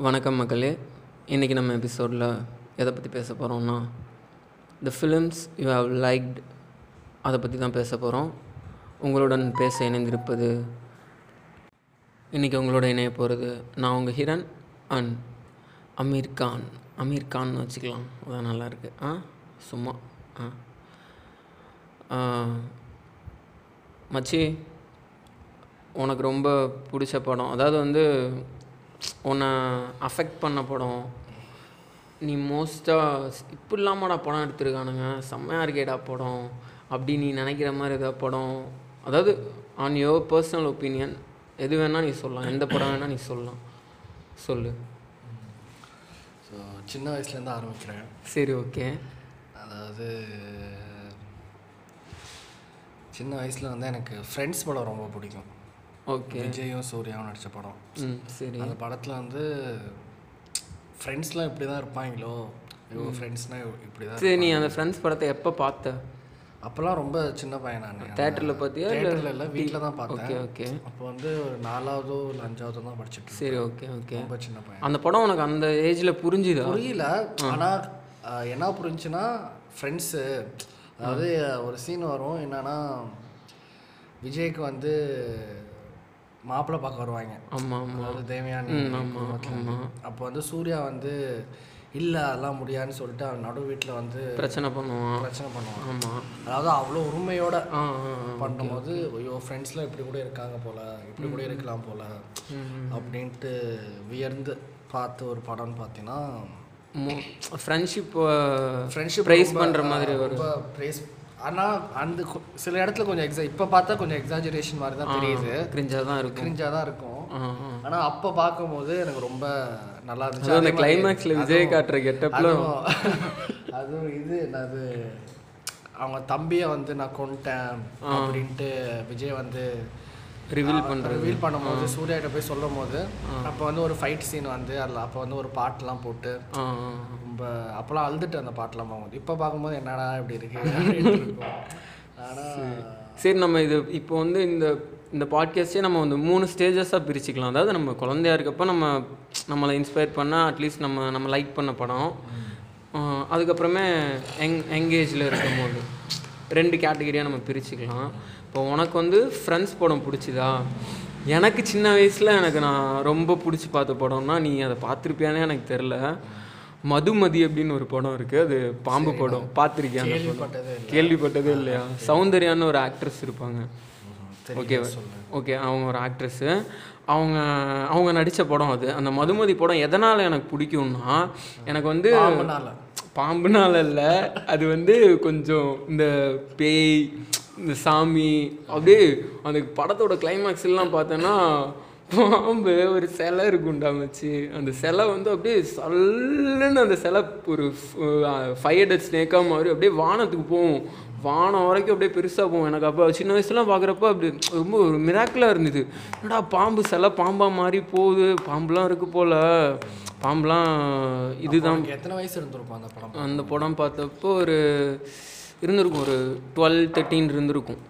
வணக்கம் மக்களே. இன்றைக்கி நம்ம எபிசோடில் எதை பற்றி பேச போகிறோம்னா the films you have liked அதை பற்றி தான் பேச போகிறோம் உங்களுடன் பேச இணைந்திருப்பது இன்றைக்கி உங்களோட இணைய போகிறது நான் உங்கள் ஹிரண் அண்ட் அமீர் கான். அமீர் கான்னு வச்சுக்கலாம். அதான் நல்லாயிருக்கு ஆ? சும்மா. ஆ. ஆ, மச்சி உனக்கு ரொம்ப பிடிச்ச படம். அதாவது வந்து உன்னை அஃபெக்ட் பண்ண படம். நீ மோஸ்ட்டாக இப்படிலாமாடா படம் எடுத்திருக்கானுங்க செம்மையாக இருக்கேடா படம் அப்படி நீ நினைக்கிற மாதிரி ஏதாவது படம். அதாவது ஆன் யுவர் பர்சனல் ஒப்பீனியன் எது வேணால் நீ சொல்லலாம் எந்த படம் வேணால் நீ சொல்லலாம். சொல்லு. ஸோ சின்ன வயசுலேருந்து ஆரம்பிக்கிறேன். சரி ஓகே அதாவது சின்ன வயசில் வந்து எனக்கு ஃப்ரெண்ட்ஸ் படம் ரொம்ப பிடிக்கும். ஓகே. விஜயும் சூர்யாவும் நடித்த படம். சரி. அந்த படத்தில் வந்து ஃப்ரெண்ட்ஸ்லாம் இப்படி தான் இருப்பாங்களோ? இவங்க ஃப்ரெண்ட்ஸ்னால் இப்படி தான் சரி நீ அந்த ஃப்ரெண்ட்ஸ் படத்தை எப்போ பார்த்த? அப்போல்லாம் ரொம்ப சின்ன பையன் நான். தேட்டரில் பார்த்தியா? தேட்டரில் இல்லை வீட்டில் தான் ஓகே பார்த்தேன். ஓகே அப்போ வந்து ஒரு நாலாவதோ இல்லை அஞ்சாவதோ தான் படிச்சுட்டு. சரி ஓகே ஓகே. ரொம்ப சின்ன பையன். அந்த படம் உனக்கு அந்த ஏஜில் புரிஞ்சுதா? புரியல. ஆனால் என்ன புரிஞ்சுன்னா ஃப்ரெண்ட்ஸு அதாவது ஒரு சீன் வரும் என்னன்னா விஜய்க்கு வந்து மாப்பிள்ளை பார்க்க வருவாங்க. ஆமாம் ஆமாம் அதாவது தேவயானி. அப்போ வந்து சூர்யா வந்து இல்லை அதெல்லாம் முடியாதுன்னு சொல்லிட்டு அவன் நடு வீட்டில் வந்து பிரச்சனை பண்ணுவான். பிரச்சனை பண்ணுவான். ஆமாம் அதாவது அவ்வளோ உரிமையோட. பண்ணும்போது ஐயோ ஃப்ரெண்ட்ஸ்லாம் இப்படி கூட இருக்காங்க போல இப்படி கூட இருக்கலாம் போல. அப்படின்ட்டு வியர்ந்து பார்த்த ஒரு படம்னு பார்த்தீங்கன்னா ஃப்ரெண்ட்ஷிப் ஃப்ரெண்ட்ஷிப் ப்ரைஸ் பண்ணுற மாதிரி ஒரு ரொம்ப ப்ரைஸ் ஆனால் அந்த சில இடத்துல கொஞ்சம் எக்ஸா இப்போ பார்த்தா கொஞ்சம் எக்ஸாஜரேஷன் மாதிரி தான் தெரியுது. கிரிஞ்சாக தான் இருக்கும். கிரிஞ்சாக தான் இருக்கும். ஆனால் அப்போ பார்க்கும்போது எனக்கு ரொம்ப நல்லா இருந்துச்சு. அந்த அதே கிளைமேக்ஸில் விஜய் காட்டுற கெட்டப்பில் அதுவும் இது என்னது அவங்க தம்பியை வந்து நான் கொன்ட்டேன் அப்படின்ட்டு விஜய் வந்து ரிவீல் பண்ணுறது ரிவீல் பண்ணும்போது சூர்யாட்ட போய் சொல்லும் போது அப்போ வந்து ஒரு ஃபைட் சீன் வந்து அதில் அப்போ வந்து ஒரு பாட்டெலாம் போட்டு. ரொம்ப அப்போலாம் அழுதுட்டு அந்த பாட்டெலாம் பார்க்கும்போது இப்போ பார்க்கும்போது என்னடா இப்படி இருக்கு? இருக்கும். சரி. நம்ம இது இப்போ வந்து இந்த இந்த பாட்காஸ்டே நம்ம வந்து மூணு ஸ்டேஜஸாக பிரிச்சுக்கலாம். அதாவது நம்ம குழந்தையா இருக்கப்போ நம்ம நம்மளை இன்ஸ்பயர் பண்ண அட்லீஸ்ட் நம்ம நம்ம லைக் பண்ண படம். அதுக்கப்புறமே யங் யங்கேஜில் இருக்கும்போது ரெண்டு கேட்டகரியாக நம்ம பிரிச்சுக்கலாம். இப்போ உனக்கு வந்து ஃப்ரெண்ட்ஸ் படம் பிடிச்சிதா? எனக்கு சின்ன வயசில் எனக்கு நான் ரொம்ப பிடிச்சி பார்த்த படம்னா நீ அதை பார்த்துருப்பியானே எனக்கு தெரில. மதுமதி அப்படின்னு ஒரு படம் இருக்குது அது பாம்பு படம். பார்த்துருக்கியா அந்த படம்? கேள்விப்பட்டதே இல்லை. கேள்விப்பட்டதே இல்லையா? சௌந்தர்யான்னு ஒரு ஆக்ட்ரஸ் இருப்பாங்க. ஓகே ஓகே அவங்க ஒரு ஆக்ட்ரஸ்ஸு அவங்க அவங்க நடித்த படம் அது. அந்த மதுமதி படம் எதனால் எனக்கு பிடிக்கும்னா எனக்கு வந்து பாம்புனால. பாம்புனால இல்லை. அது வந்து கொஞ்சம் இந்த பேய் இந்த சாமி அப்படியே அந்த படத்தோட கிளைமேக்ஸ் எல்லாம் பார்த்தோன்னா பாம்பு ஒரு சிலை இருக்குண்டா மச்சி. அந்த சிலை வந்து அப்படியே சல்லுன்னு அந்த சிலை ஒரு ஃபைவ் ஹெடட் ஸ்னேக்காக மாதிரி அப்படியே வானத்துக்கு போகும். வானம் வரைக்கும் அப்படியே பெருசாக போகும். எனக்கு அப்போ சின்ன வயசுலாம் பார்க்குறப்ப அப்படி ரொம்ப ஒரு மிராக்கிளாக இருந்தது. என்னடா பாம்பு சிலை பாம்பாக மாதிரி போகுது. பாம்புலாம் இருக்கு போல. பாம்புலாம் இதுதான். எத்தனை வயசு இருந்திருக்கும் அந்த படம் அந்த படம் பார்த்தப்போ ஒரு இருந்திருக்கும். ஒரு டுவெல் தேர்ட்டின் இருந்திருக்கும்.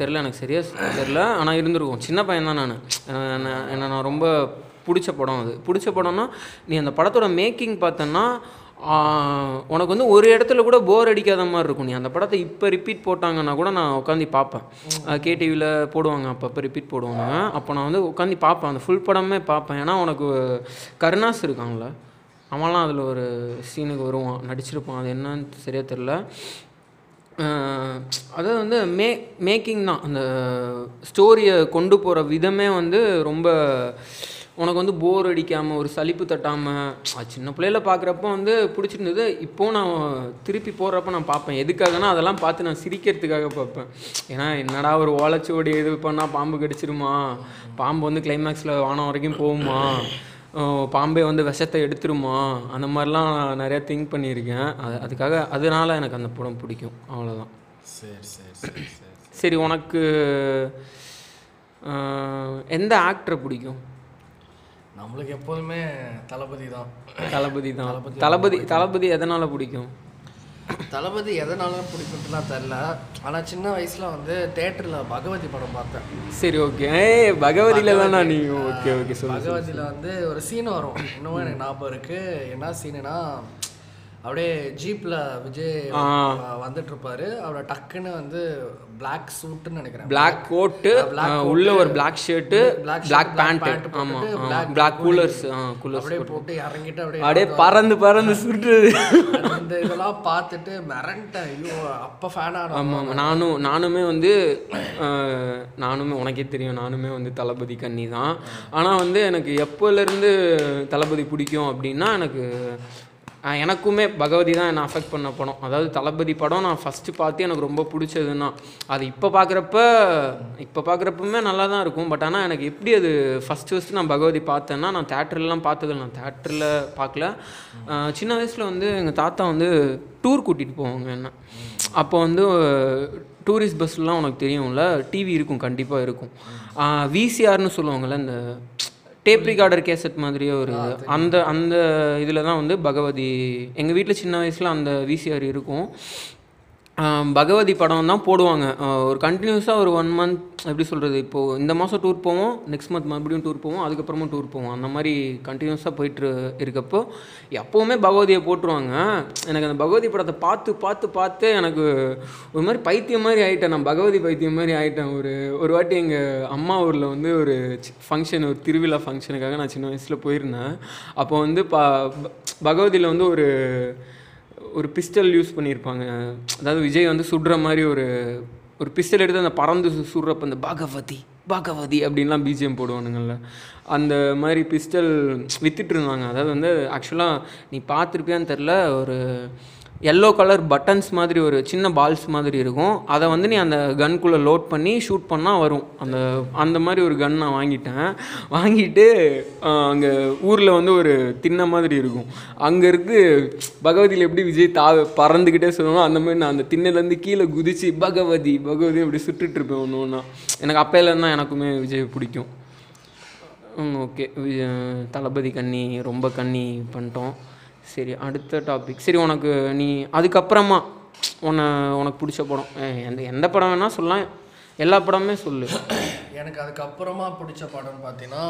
தெரில எனக்கு சரியா தெரில ஆனால் இருந்திருக்கும். சின்ன பையன் தான் நான். என்ன நான் ரொம்ப பிடிச்ச படம் அது. பிடிச்ச படம்னா நீ அந்த படத்தோட மேக்கிங் பார்த்தன்னா உனக்கு வந்து ஒரு இடத்துல கூட போர் அடிக்காத மாதிரி இருக்கும். நீ அந்த படத்தை இப்போ ரிப்பீட் போட்டாங்கன்னா கூட நான் உட்காந்து பார்ப்பேன். கேடிவியில் போடுவாங்க அப்பப்போ ரிப்பீட் போடுவாங்க. அப்போ நான் வந்து உட்காந்து பார்ப்பேன். அந்த ஃபுல் படமே பார்ப்பேன். ஏன்னா உனக்கு கருணாஸ் இருக்காங்களே அவன்லாம் அதில் ஒரு சீனுக்கு வருவான் நடிச்சிருப்பான். அது என்னன்னு சரியாக தெரில அதாவது வந்து மே மேக்கிங் தான். அந்த ஸ்டோரியை கொண்டு போகிற விதமே வந்து ரொம்ப உனக்கு வந்து போர் அடிக்காமல் ஒரு சலிப்பு தட்டாமல் சின்ன பிள்ளையில பார்க்குறப்ப வந்து பிடிச்சிருந்தது. இப்போது நான் திருப்பி போடுறப்ப நான் பார்ப்பேன். எதுக்காகனா அதெல்லாம் பார்த்து நான் சிரிக்கிறதுக்காக பார்ப்பேன். ஏன்னா என்னடா ஒரு ஓலைச்சோடி இது பண்ணால் பாம்பு கடிச்சிருமா? பாம்பு வந்து கிளைமேக்ஸில் வானம் வரைக்கும் போகுமா? பாம்பே வந்து விஷத்தை எடுத்துருமா? அந்த மாதிரிலாம் நான் நிறையா திங்க் பண்ணியிருக்கேன். அது அதுக்காக அதனால எனக்கு அந்த படம் பிடிக்கும். அவ்வளோதான் சரி சரி சரி சரி. சரி உனக்கு எந்த ஆக்டரை பிடிக்கும்? நம்மளுக்கு எப்போதுமே தளபதி தான். தளபதி தான். தளபதி தளபதி எதனால் பிடிக்கும்? தளபதி எதனால பிடிக்கும்ட்டுலாம் தெரில. ஆனால் சின்ன வயசில் வந்து தேட்டரில் பகவதி படம் பார்த்தேன். சரி ஓகே பகவதியில தானா நீ? ஓகே ஓகே சொல்லு பகவதியில் வந்து ஒரு சீன் வரும். இன்னமும் எனக்கு ஞாபகம் இருக்கு. என்ன சீனுனா அப்படியே ஜீப்பில் விஜய் வந்துட்டு இருப்பாரு அவரை டக்குன்னு வந்து பிளாக் சூட்டுன்னு நினைக்கிறேன். பிளாக் கோட்டு உள்ள ஒரு பிளாக் ஷர்ட்டு பிளாக் பேண்ட் ஆமா black பிளாக் கூலர்ஸ் கூலர்ஸ் அப்படியே போட்டு இறங்கிட்டு அப்படியே அப்படியே பறந்து பறந்து சுற்றுது அந்த இதெல்லாம் பார்த்துட்டு மிரண்டேன். ஐயோ அப்போ ஃபேன் ஆமாம் ஆமாம் நானும் நானுமே வந்து நானுமே உனக்கே தெரியும் நானுமே வந்து தளபதி கன்னி தான் ஆனால் வந்து எனக்கு எப்போலேருந்து தளபதி பிடிக்கும் அப்படின்னா எனக்கு எனக்குமே பகவதி தான் என்னை அஃபெக்ட் பண்ண படம். அதாவது தளபதி படம் நான் ஃபஸ்ட்டு பார்த்து எனக்கு ரொம்ப பிடிச்சதுன்னா அது இப்போ பார்க்குறப்ப இப்போ பார்க்குறப்பமே நல்லா தான் இருக்கும். பட் ஆனால் எனக்கு எப்படி அது ஃபஸ்ட்டு ஃபஸ்ட்டு நான் பகவதி பார்த்தேன்னா நான் தேட்டர்லாம் பார்த்ததில்ல. நான் தேட்டரில் பார்க்கல. சின்ன வயசில் வந்து எங்கள் தாத்தா வந்து டூர் கூட்டிகிட்டு போவாங்க என்ன. அப்போ வந்து டூரிஸ்ட் பஸ்லாம் உனக்கு தெரியும்ல? டிவி இருக்கும் கண்டிப்பாக இருக்கும். விசிஆர்னு சொல்லுவாங்கள்ல இந்த டேப் ரிகார்டர் கேசட் மாதிரியே ஒரு அந்த அந்த இதில் தான் வந்து பகவதி எங்கள் வீட்டில் சின்ன வயசில் அந்த விசிஆர் இருக்கும். பகவதி படம் தான் போடுவாங்க. ஒரு கண்டினியூஸாக ஒரு ஒன் மந்த் எப்படி சொல்கிறது இப்போது இந்த மாதம் டூர் போவோம் நெக்ஸ்ட் மந்த் மறுபடியும் டூர் போவோம் அதுக்கப்புறமும் டூர் போவோம். அந்த மாதிரி கண்டினியூஸாக போயிட்டு இருக்கப்போ எப்போவுமே பகவதியை போட்டுருவாங்க. எனக்கு அந்த பகவதி படத்தை பார்த்து பார்த்து பார்த்து எனக்கு ஒரு மாதிரி பைத்தியம் மாதிரி ஆகிட்டேன் நான் பகவதி பைத்தியம் மாதிரி ஆகிட்டேன் ஒரு ஒரு வாட்டி எங்கள் அம்மா ஊரில் வந்து ஒரு ஃபங்க்ஷன் ஒரு திருவிழா ஃபங்க்ஷனுக்காக நான் சின்ன வயசில் போயிருந்தேன். அப்போ வந்து ப பகவதியில் வந்து ஒரு ஒரு பிஸ்டல் யூஸ் பண்ணியிருப்பாங்க அதாவது விஜய் வந்து சுடுற மாதிரி ஒரு ஒரு பிஸ்டல் எடுத்து அந்த பறந்து சு- சுடுறப்ப அந்த பாகவதி பாகவதி அப்படின்லாம் பிஜிஎம் போடுவானுங்கள்ல. அந்த மாதிரி பிஸ்டல் வித்துட்டு இருந்தாங்க. அதாவது வந்து ஆக்சுவலாக நீ பார்த்துருப்பியான்னு தெரில ஒரு எல்லோ கலர் பட்டன்ஸ் மாதிரி ஒரு சின்ன பால்ஸ் மாதிரி இருக்கும். அதை வந்து நீ அந்த கன்குள்ளே லோட் பண்ணி ஷூட் பண்ணால் வரும். அந்த அந்த மாதிரி ஒரு கன் நான் வாங்கிட்டேன். வாங்கிட்டு அங்கே ஊரில் வந்து ஒரு திண்ணை மாதிரி இருக்கும். அங்கே இருக்கு பகவதியில் எப்படி விஜய் தா பறந்துக்கிட்டே சொல்லணும் அந்த மாதிரி நான் அந்த திண்ணையிலேருந்து கீழே குதிச்சு பகவதி பகவதி அப்படி சுட்டுட்ருப்பேன் ஒன்று ஒன்றா எனக்கு அப்பையிலேருந்து தான் எனக்குமே விஜய் பிடிக்கும். ஓகே தளபதி கண்ணி ரொம்ப கண்ணி பண்ணிட்டோம். சரி அடுத்த டாபிக் சரி உனக்கு நீ அதுக்கப்புறமா உன்னை உனக்கு பிடிச்ச படம். எந்த எந்த படம் வேணால் சொல்லலாம். எல்லா படமே சொல்லு. எனக்கு அதுக்கப்புறமா பிடிச்ச படம்னு பார்த்தீங்கன்னா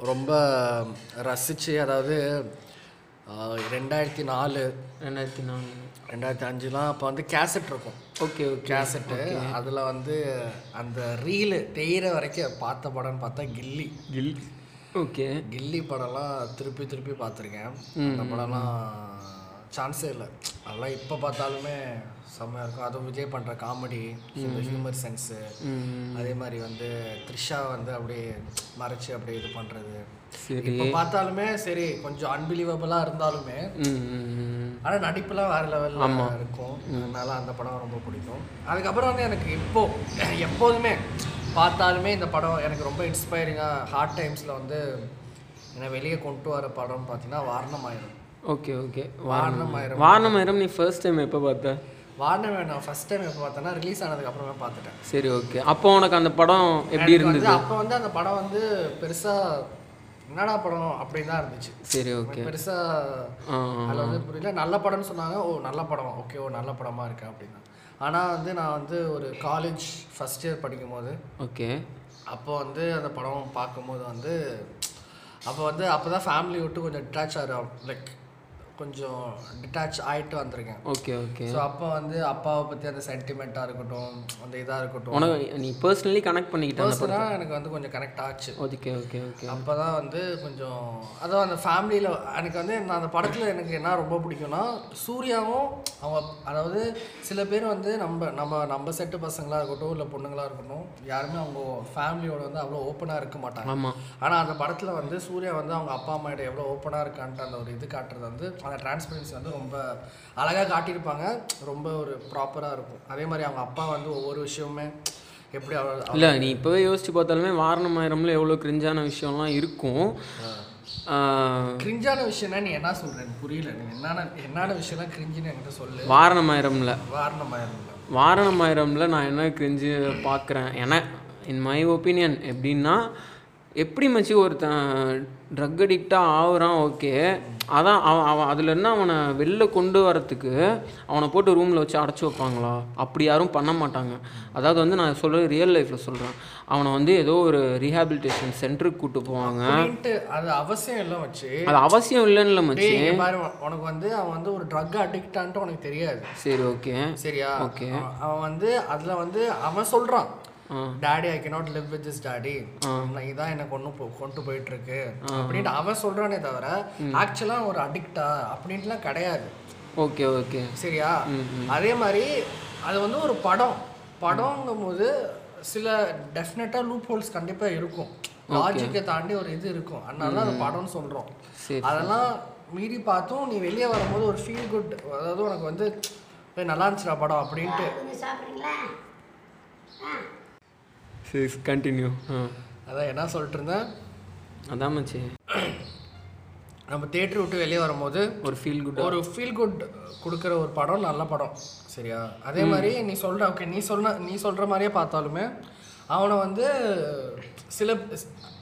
ரொம்ப ரசித்து அதாவது ரெண்டாயிரத்தி நாலு. ரெண்டாயிரத்தி நாலு. ரெண்டாயிரத்தி அஞ்சுலாம் அப்போ வந்து கேசட் இருக்கும். Okay okay. கேசட்டு அதில் வந்து அந்த ரீலு தேயிற வரைக்கும் பார்த்த படம்னு பார்த்தா கில்லி. Kill okay. கில்லி படம்லாம் திருப்பி திருப்பி பார்த்துருக்கேன். அந்த படம்லாம் சான்ஸே இல்லை. அதெல்லாம் இப்போ பார்த்தாலுமே செம்மையாக இருக்கும். அதுவும் விஜய் பண்ணுற காமெடி இந்த ஹியூமர் சென்ஸு அதே மாதிரி வந்து த்ரிஷா வந்து அப்படியே மறைச்சு அப்படியே இது பண்ணுறது இப்போ பார்த்தாலுமே சரி கொஞ்சம் அன்பிலீவபிளாக இருந்தாலுமே. ஆனால் நடிப்புலாம் வேறு லெவலில் இருக்கும். அதனால அந்த படம் ரொம்ப பிடிக்கும். அதுக்கப்புறம் வந்து எனக்கு இப்போ எப்போதுமே பார்த்தாலுமே இந்த படம் எனக்கு ரொம்ப இன்ஸ்பைரிங்காக ஹார்ட் டைம்ஸில் வந்து என்னை வெளியே கொண்டு வர படம் பார்த்தீங்கன்னா வாரணமாயிரம். Okay okay. வாரணமாயிரம். வாரணமாயிரம் நீ ஃபர்ஸ்ட் டைம் எப்போ பார்த்த? வாரணமாயிரம் நான் ஃபஸ்ட் டைம் எப்போ பார்த்தேன்னா ரிலீஸ் ஆனதுக்கு அப்புறமே பார்த்துட்டேன். சரி ஓகே. அப்போ உனக்கு அந்த படம் எப்படி இருந்தது? அப்போ வந்து அந்த படம் வந்து பெருசாக என்னடா படம் அப்படின்னு தான் இருந்துச்சு. சரி ஓகே. பெருசாக அதில் வந்து புரியல. நல்ல படம்னு சொன்னாங்க. ஓ நல்ல படம். ஓகே ஓ நல்ல படமாக இருக்கு அப்படின்னா. ஆனால் வந்து நான் வந்து ஒரு காலேஜ் ஃபஸ்ட் இயர் படிக்கும் போது ஓகே. அப்போ வந்து அந்த படம் பார்க்கும்போது வந்து அப்போ வந்து அப்போ தான் ஃபேமிலி விட்டு கொஞ்சம் டிட்டாச் ஆகிறோம் லைக் கொஞ்சம் டிட்டாச் ஆகிட்டு வந்திருக்கேன். ஓகே ஓகே ஸோ அப்போ வந்து அப்பாவை பற்றி அந்த சென்டிமெண்ட்டாக இருக்கட்டும் அந்த இதாக இருக்கட்டும். உனக்கு நீ பர்சனலி கனெக்ட் பண்ணிக்கிட்ட எனக்கு வந்து கொஞ்சம் கனெக்ட் ஆச்சு. ஓகே ஓகே ஓகே அப்போ தான் வந்து கொஞ்சம் அதான் அந்த ஃபேமிலியில் எனக்கு வந்து நான் அந்த படத்தில் எனக்கு என்ன ரொம்ப பிடிக்கும்னா சூர்யாவும் அவங்க அதாவது சில பேர் வந்து நம்ம நம்ம நம்ம செட்டு பசங்களாக இருக்கட்டும் இல்லை பொண்ணுங்களாக இருக்கட்டும் யாருமே அவங்க ஃபேமிலியோட வந்து அவ்வளோ ஓப்பனாக இருக்க மாட்டாங்க. ஆமாம் ஆனால் அந்த படத்தில் வந்து சூர்யா வந்து அவங்க அப்பா அம்மாயிட்ட எவ்வளோ ஓப்பனாக இருக்கான்ட்டு அந்த ஒரு இது காட்டுறது வந்து அந்த டிரான்ஸ்பரன்சி வந்து ரொம்ப அழகாக காட்டியிருப்பாங்க. ரொம்ப ஒரு ப்ராப்பராக இருக்கும். அதே மாதிரி அவங்க அப்பா வந்து ஒவ்வொரு விஷயமுமே எப்படி அவர் இல்லை நீ இப்போவே யோசிச்சு பார்த்தாலுமே வாரணமாயிரம்ல எவ்வளோ கிரிஞ்சான விஷயம்லாம் இருக்கும். கிரிஞ்சான விஷயம்னா நீ என்ன சொல்ற? எனக்கு புரியல. நீ என்னென்ன என்னென்ன விஷயம்லாம் கிரிஞ்சுன்னு என்கிட்ட சொல்லு. வாரணமாயிரம்ல. வாரணமாயிரம்ல. வாரணமாயிரம்ல நான் என்ன கிரிஞ்சு பார்க்குறேன்? என இன் மை ஒப்பீனியன் எப்படின்னா எப்படி மச்சி ஒருத்தன் ட்ரக் அடிக்டாக ஆகுறான் ஓகே அதான் அவன் அவன் அதுலேருந்து அவனை வெளில கொண்டு வரத்துக்கு அவனை போட்டு ரூமில் வச்சு அடைச்சி வைப்பாங்களா? அப்படி யாரும் பண்ண மாட்டாங்க. அதாவது வந்து நான் சொல்கிறது ரியல் லைஃப்பில் சொல்கிறேன் அவனை வந்து ஏதோ ஒரு ரீஹாபிலிட்டேஷன் சென்டருக்கு கூட்டு போவாங்க. அது அவசியம் இல்லை வச்சு அது அவசியம் இல்லைன்னு மச்சி. இங்க பாரு உனக்கு வந்து அவன் வந்து ஒரு ட்ரக் அடிக்டான்ட்டு உனக்கு தெரியாது. சரி ஓகே சரியா? Okay. அவன் வந்து அதுல வந்து அவன் சொல்றான். ஆ. Daddy I cannot live with this daddy இதான் என்ன கொண்டு போ கொண்டு போயிட்டு இருக்கு அப்படின்ட்டு அவன் சொல்றானே தவிர ஆக்சுவலா ஒரு அடிக்டா அப்படின்ட்டுலாம் கிடையாது. Okay okay. சரியா? அதே மாதிரி அது வந்து ஒரு படம். படங்கும் போது சில டெஃபினட்டாக லூப் ஹோல்ஸ் கண்டிப்பா இருக்கும். லாஜிக்கை தாண்டி ஒரு இது இருக்கும். அதனால தான் அது படம்னு சொல்றோம். சரி அதெல்லாம் மீறி பார்த்தும் நீ வெளியே வரும்போது ஒரு ஃபீல் குட் அதாவது உனக்கு வந்து "ஏய், நல்லா இருந்துச்சுடா படம் அப்படின்ட்டு. சரி கண்டினியூ அதான் என்ன சொல்லிட்டு இருந்தேன்? அதான் மச்சி. நம்ம தேட்டர் விட்டு வெளியே வரும்போது ஒரு ஃபீல் குட் ஒரு ஃபீல் குட் கொடுக்குற ஒரு படம் நல்ல படம். சரியா? அதே மாதிரி நீ சொல்ற ஓகே நீ சொன்ன நீ சொல்ற மாதிரியே பார்த்தாலுமே அவனை வந்து சில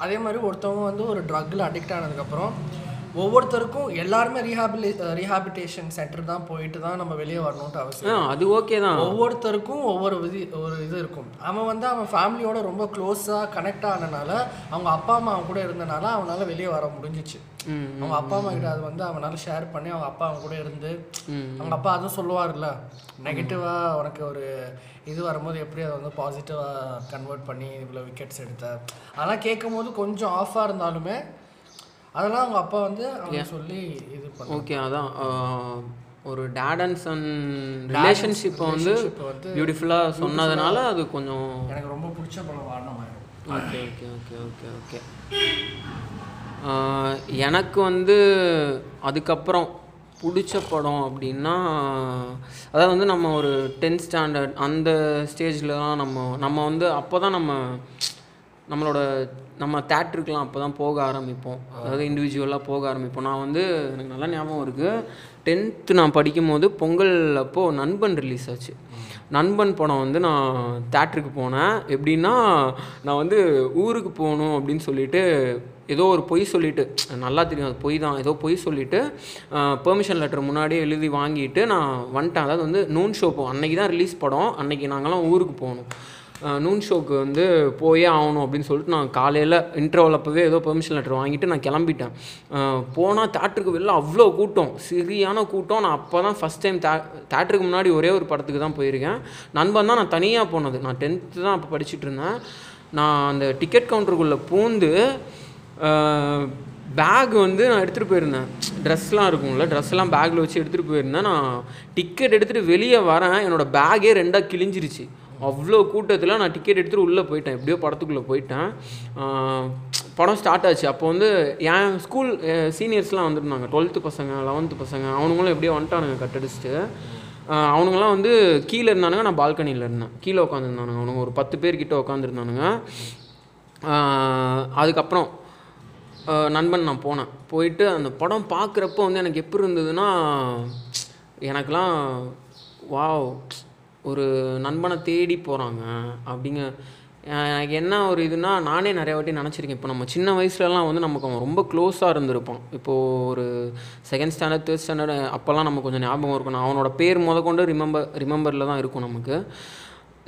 அதே மாதிரி ஒருத்தவங்க வந்து ஒரு ட்ரக்கில் அடிக்ட் ஆனதுக்கப்புறம் ஒவ்வொருத்தருக்கும் எல்லாருமே ரீஹாபிலி ரீஹாபிலிட்டேஷன் சென்டர் தான் போயிட்டு தான் நம்ம வெளியே வரணுன்ட்டு அவசியம் அது ஓகே தான். ஒவ்வொருத்தருக்கும் ஒவ்வொரு விதி ஒரு இது இருக்கும். அவன் வந்து அவன் ஃபேமிலியோட ரொம்ப க்ளோஸாக கனெக்ட் ஆனனால அவங்க அப்பா அம்மா அவன் கூட இருந்தனால அவனால வெளியே வர முடிஞ்சிச்சு. அவங்க அப்பா அம்மா கிட்ட அது வந்து அவனால ஷேர் பண்ணி அவங்க அப்பா அவன் கூட இருந்து. அவங்க அப்பா அதுவும் சொல்லுவார்ல நெகட்டிவாக உனக்கு ஒரு இது வரும்போது எப்படி அதை வந்து பாசிட்டிவாக கன்வெர்ட் பண்ணி இவ்வளோ விக்கெட்ஸ் எடுத்த? அதெல்லாம் கேட்கும் போது கொஞ்சம் ஆஃபாக இருந்தாலுமே அதெல்லாம் அவங்க அப்பா வந்து அவங்க சொல்லி இது ஓகே அதான் ஒரு டேட் அண்ட் சன் ரிலேஷன்ஷிப்பை வந்து பியூட்டிஃபுல்லாக சொன்னதுனால அது கொஞ்சம் எனக்கு ரொம்ப பிடிச்ச படம் Vaaranam Aayiram okay okay okay okay okay எனக்கு வந்து அதுக்கப்புறம் பிடிச்ச படம் அப்படின்னா அதாவது வந்து நம்ம ஒரு டென்த் ஸ்டாண்டர்ட் அந்த ஸ்டேஜில் தான் நம்ம நம்ம வந்து அப்போ தான் நம்ம நம்மளோட நம்ம தேட்ருக்கெலாம் அப்போ தான் போக ஆரம்பிப்போம். அதாவது இண்டிவிஜுவலாக போக ஆரம்பிப்போம். நான் வந்து எனக்கு நல்லா ஞாபகம் இருக்குது டென்த்து நான் படிக்கும் போது பொங்கல் அப்போது நண்பன் ரிலீஸ் ஆச்சு. நண்பன் படம் வந்து நான் தேட்டருக்கு போனேன். எப்படின்னா நான் வந்து ஊருக்கு போகணும் அப்படின்னு சொல்லிட்டு ஏதோ ஒரு பொய் சொல்லிட்டு நல்லா தெரியும் அது பொய் தான். ஏதோ பொய் சொல்லிட்டு பெர்மிஷன் லெட்டர் முன்னாடியே எழுதி வாங்கிட்டு நான் வந்துட்டேன். அதாவது வந்து நூன் ஷோ போ அன்னைக்கு தான் ரிலீஸ் படம். அன்னைக்கு நாங்களாம் ஊருக்கு போகணும். நூன் ஷோக்கு வந்து போயே ஆகணும் அப்படின்னு சொல்லிட்டு நான் காலையில் இன்டர்வல் அப்போவே ஏதோ பெர்மிஷன் லெட்டர் வாங்கிட்டு நான் கிளம்பிட்டேன். போனால் தேட்டருக்கு வெளில அவ்வளோ கூட்டம். சரியான கூட்டம். நான் அப்போ தான் ஃபஸ்ட் டைம் தே தேட்டருக்கு முன்னாடி ஒரே ஒரு படத்துக்கு தான் போயிருக்கேன். நண்பன் தான் நான் தனியாக போனது. நான் டென்த்து தான் அப்போ படிச்சுட்டு இருந்தேன். நான் அந்த டிக்கெட் கவுண்டருக்குள்ளே பூந்து பேக் வந்து நான் எடுத்துகிட்டு போயிருந்தேன். ட்ரெஸ்லாம் இருக்கும்ல ட்ரெஸ்லாம் பேக்கில் வச்சு எடுத்துகிட்டு போயிருந்தேன். நான் டிக்கெட் எடுத்துகிட்டு வெளியே வரேன். என்னோடய பேக்கே ரெண்டாக கிழிஞ்சிருச்சு. அவ்வளோ கூட்டத்தில் நான் டிக்கெட் எடுத்துகிட்டு உள்ளே போயிட்டேன். எப்படியோ படத்துக்குள்ளே போயிட்டேன். படம் ஸ்டார்ட் ஆச்சு. அப்போ வந்து என் ஸ்கூல் சீனியர்ஸ்லாம் வந்திருந்தாங்க. டுவெல்த்து பசங்க லெவன்த்து பசங்க அவனுங்களும் எப்படியோ வந்துட்டானுங்க கட்டடிச்சிட்டு அவனுங்களாம் வந்து கீழே இருந்தானுங்க நான் பால்கனியில் இருந்தேன். கீழே உட்காந்துருந்தானுங்க அவனுங்க. ஒரு பத்து பேர்கிட்ட உட்காந்துருந்தானுங்க அதுக்கப்புறம் நண்பன் நான் போனேன். போயிட்டு அந்த படம் பார்க்குறப்போ வந்து எனக்கு எப்படி இருந்ததுன்னா எனக்கெலாம் வாவ். ஒரு நண்பனை தேடி போகிறாங்க அப்படிங்க எனக்கு என்ன ஒரு இதுனா நானே நிறைய வாட்டி நினச்சிருக்கேன். இப்போ நம்ம சின்ன வயசுலலாம் வந்து நமக்கு அவன் ரொம்ப க்ளோஸாக இருந்திருப்பான். இப்போது ஒரு செகண்ட் ஸ்டாண்டர்ட் தேர்ட் ஸ்டாண்டர்ட் அப்போல்லாம் நம்ம கொஞ்சம் ஞாபகம் இருக்கும். நான் அவனோட பேர் முத கொண்டு ரிமெம்பர் ரிமெம்பரில் தான் இருக்கும் நமக்கு.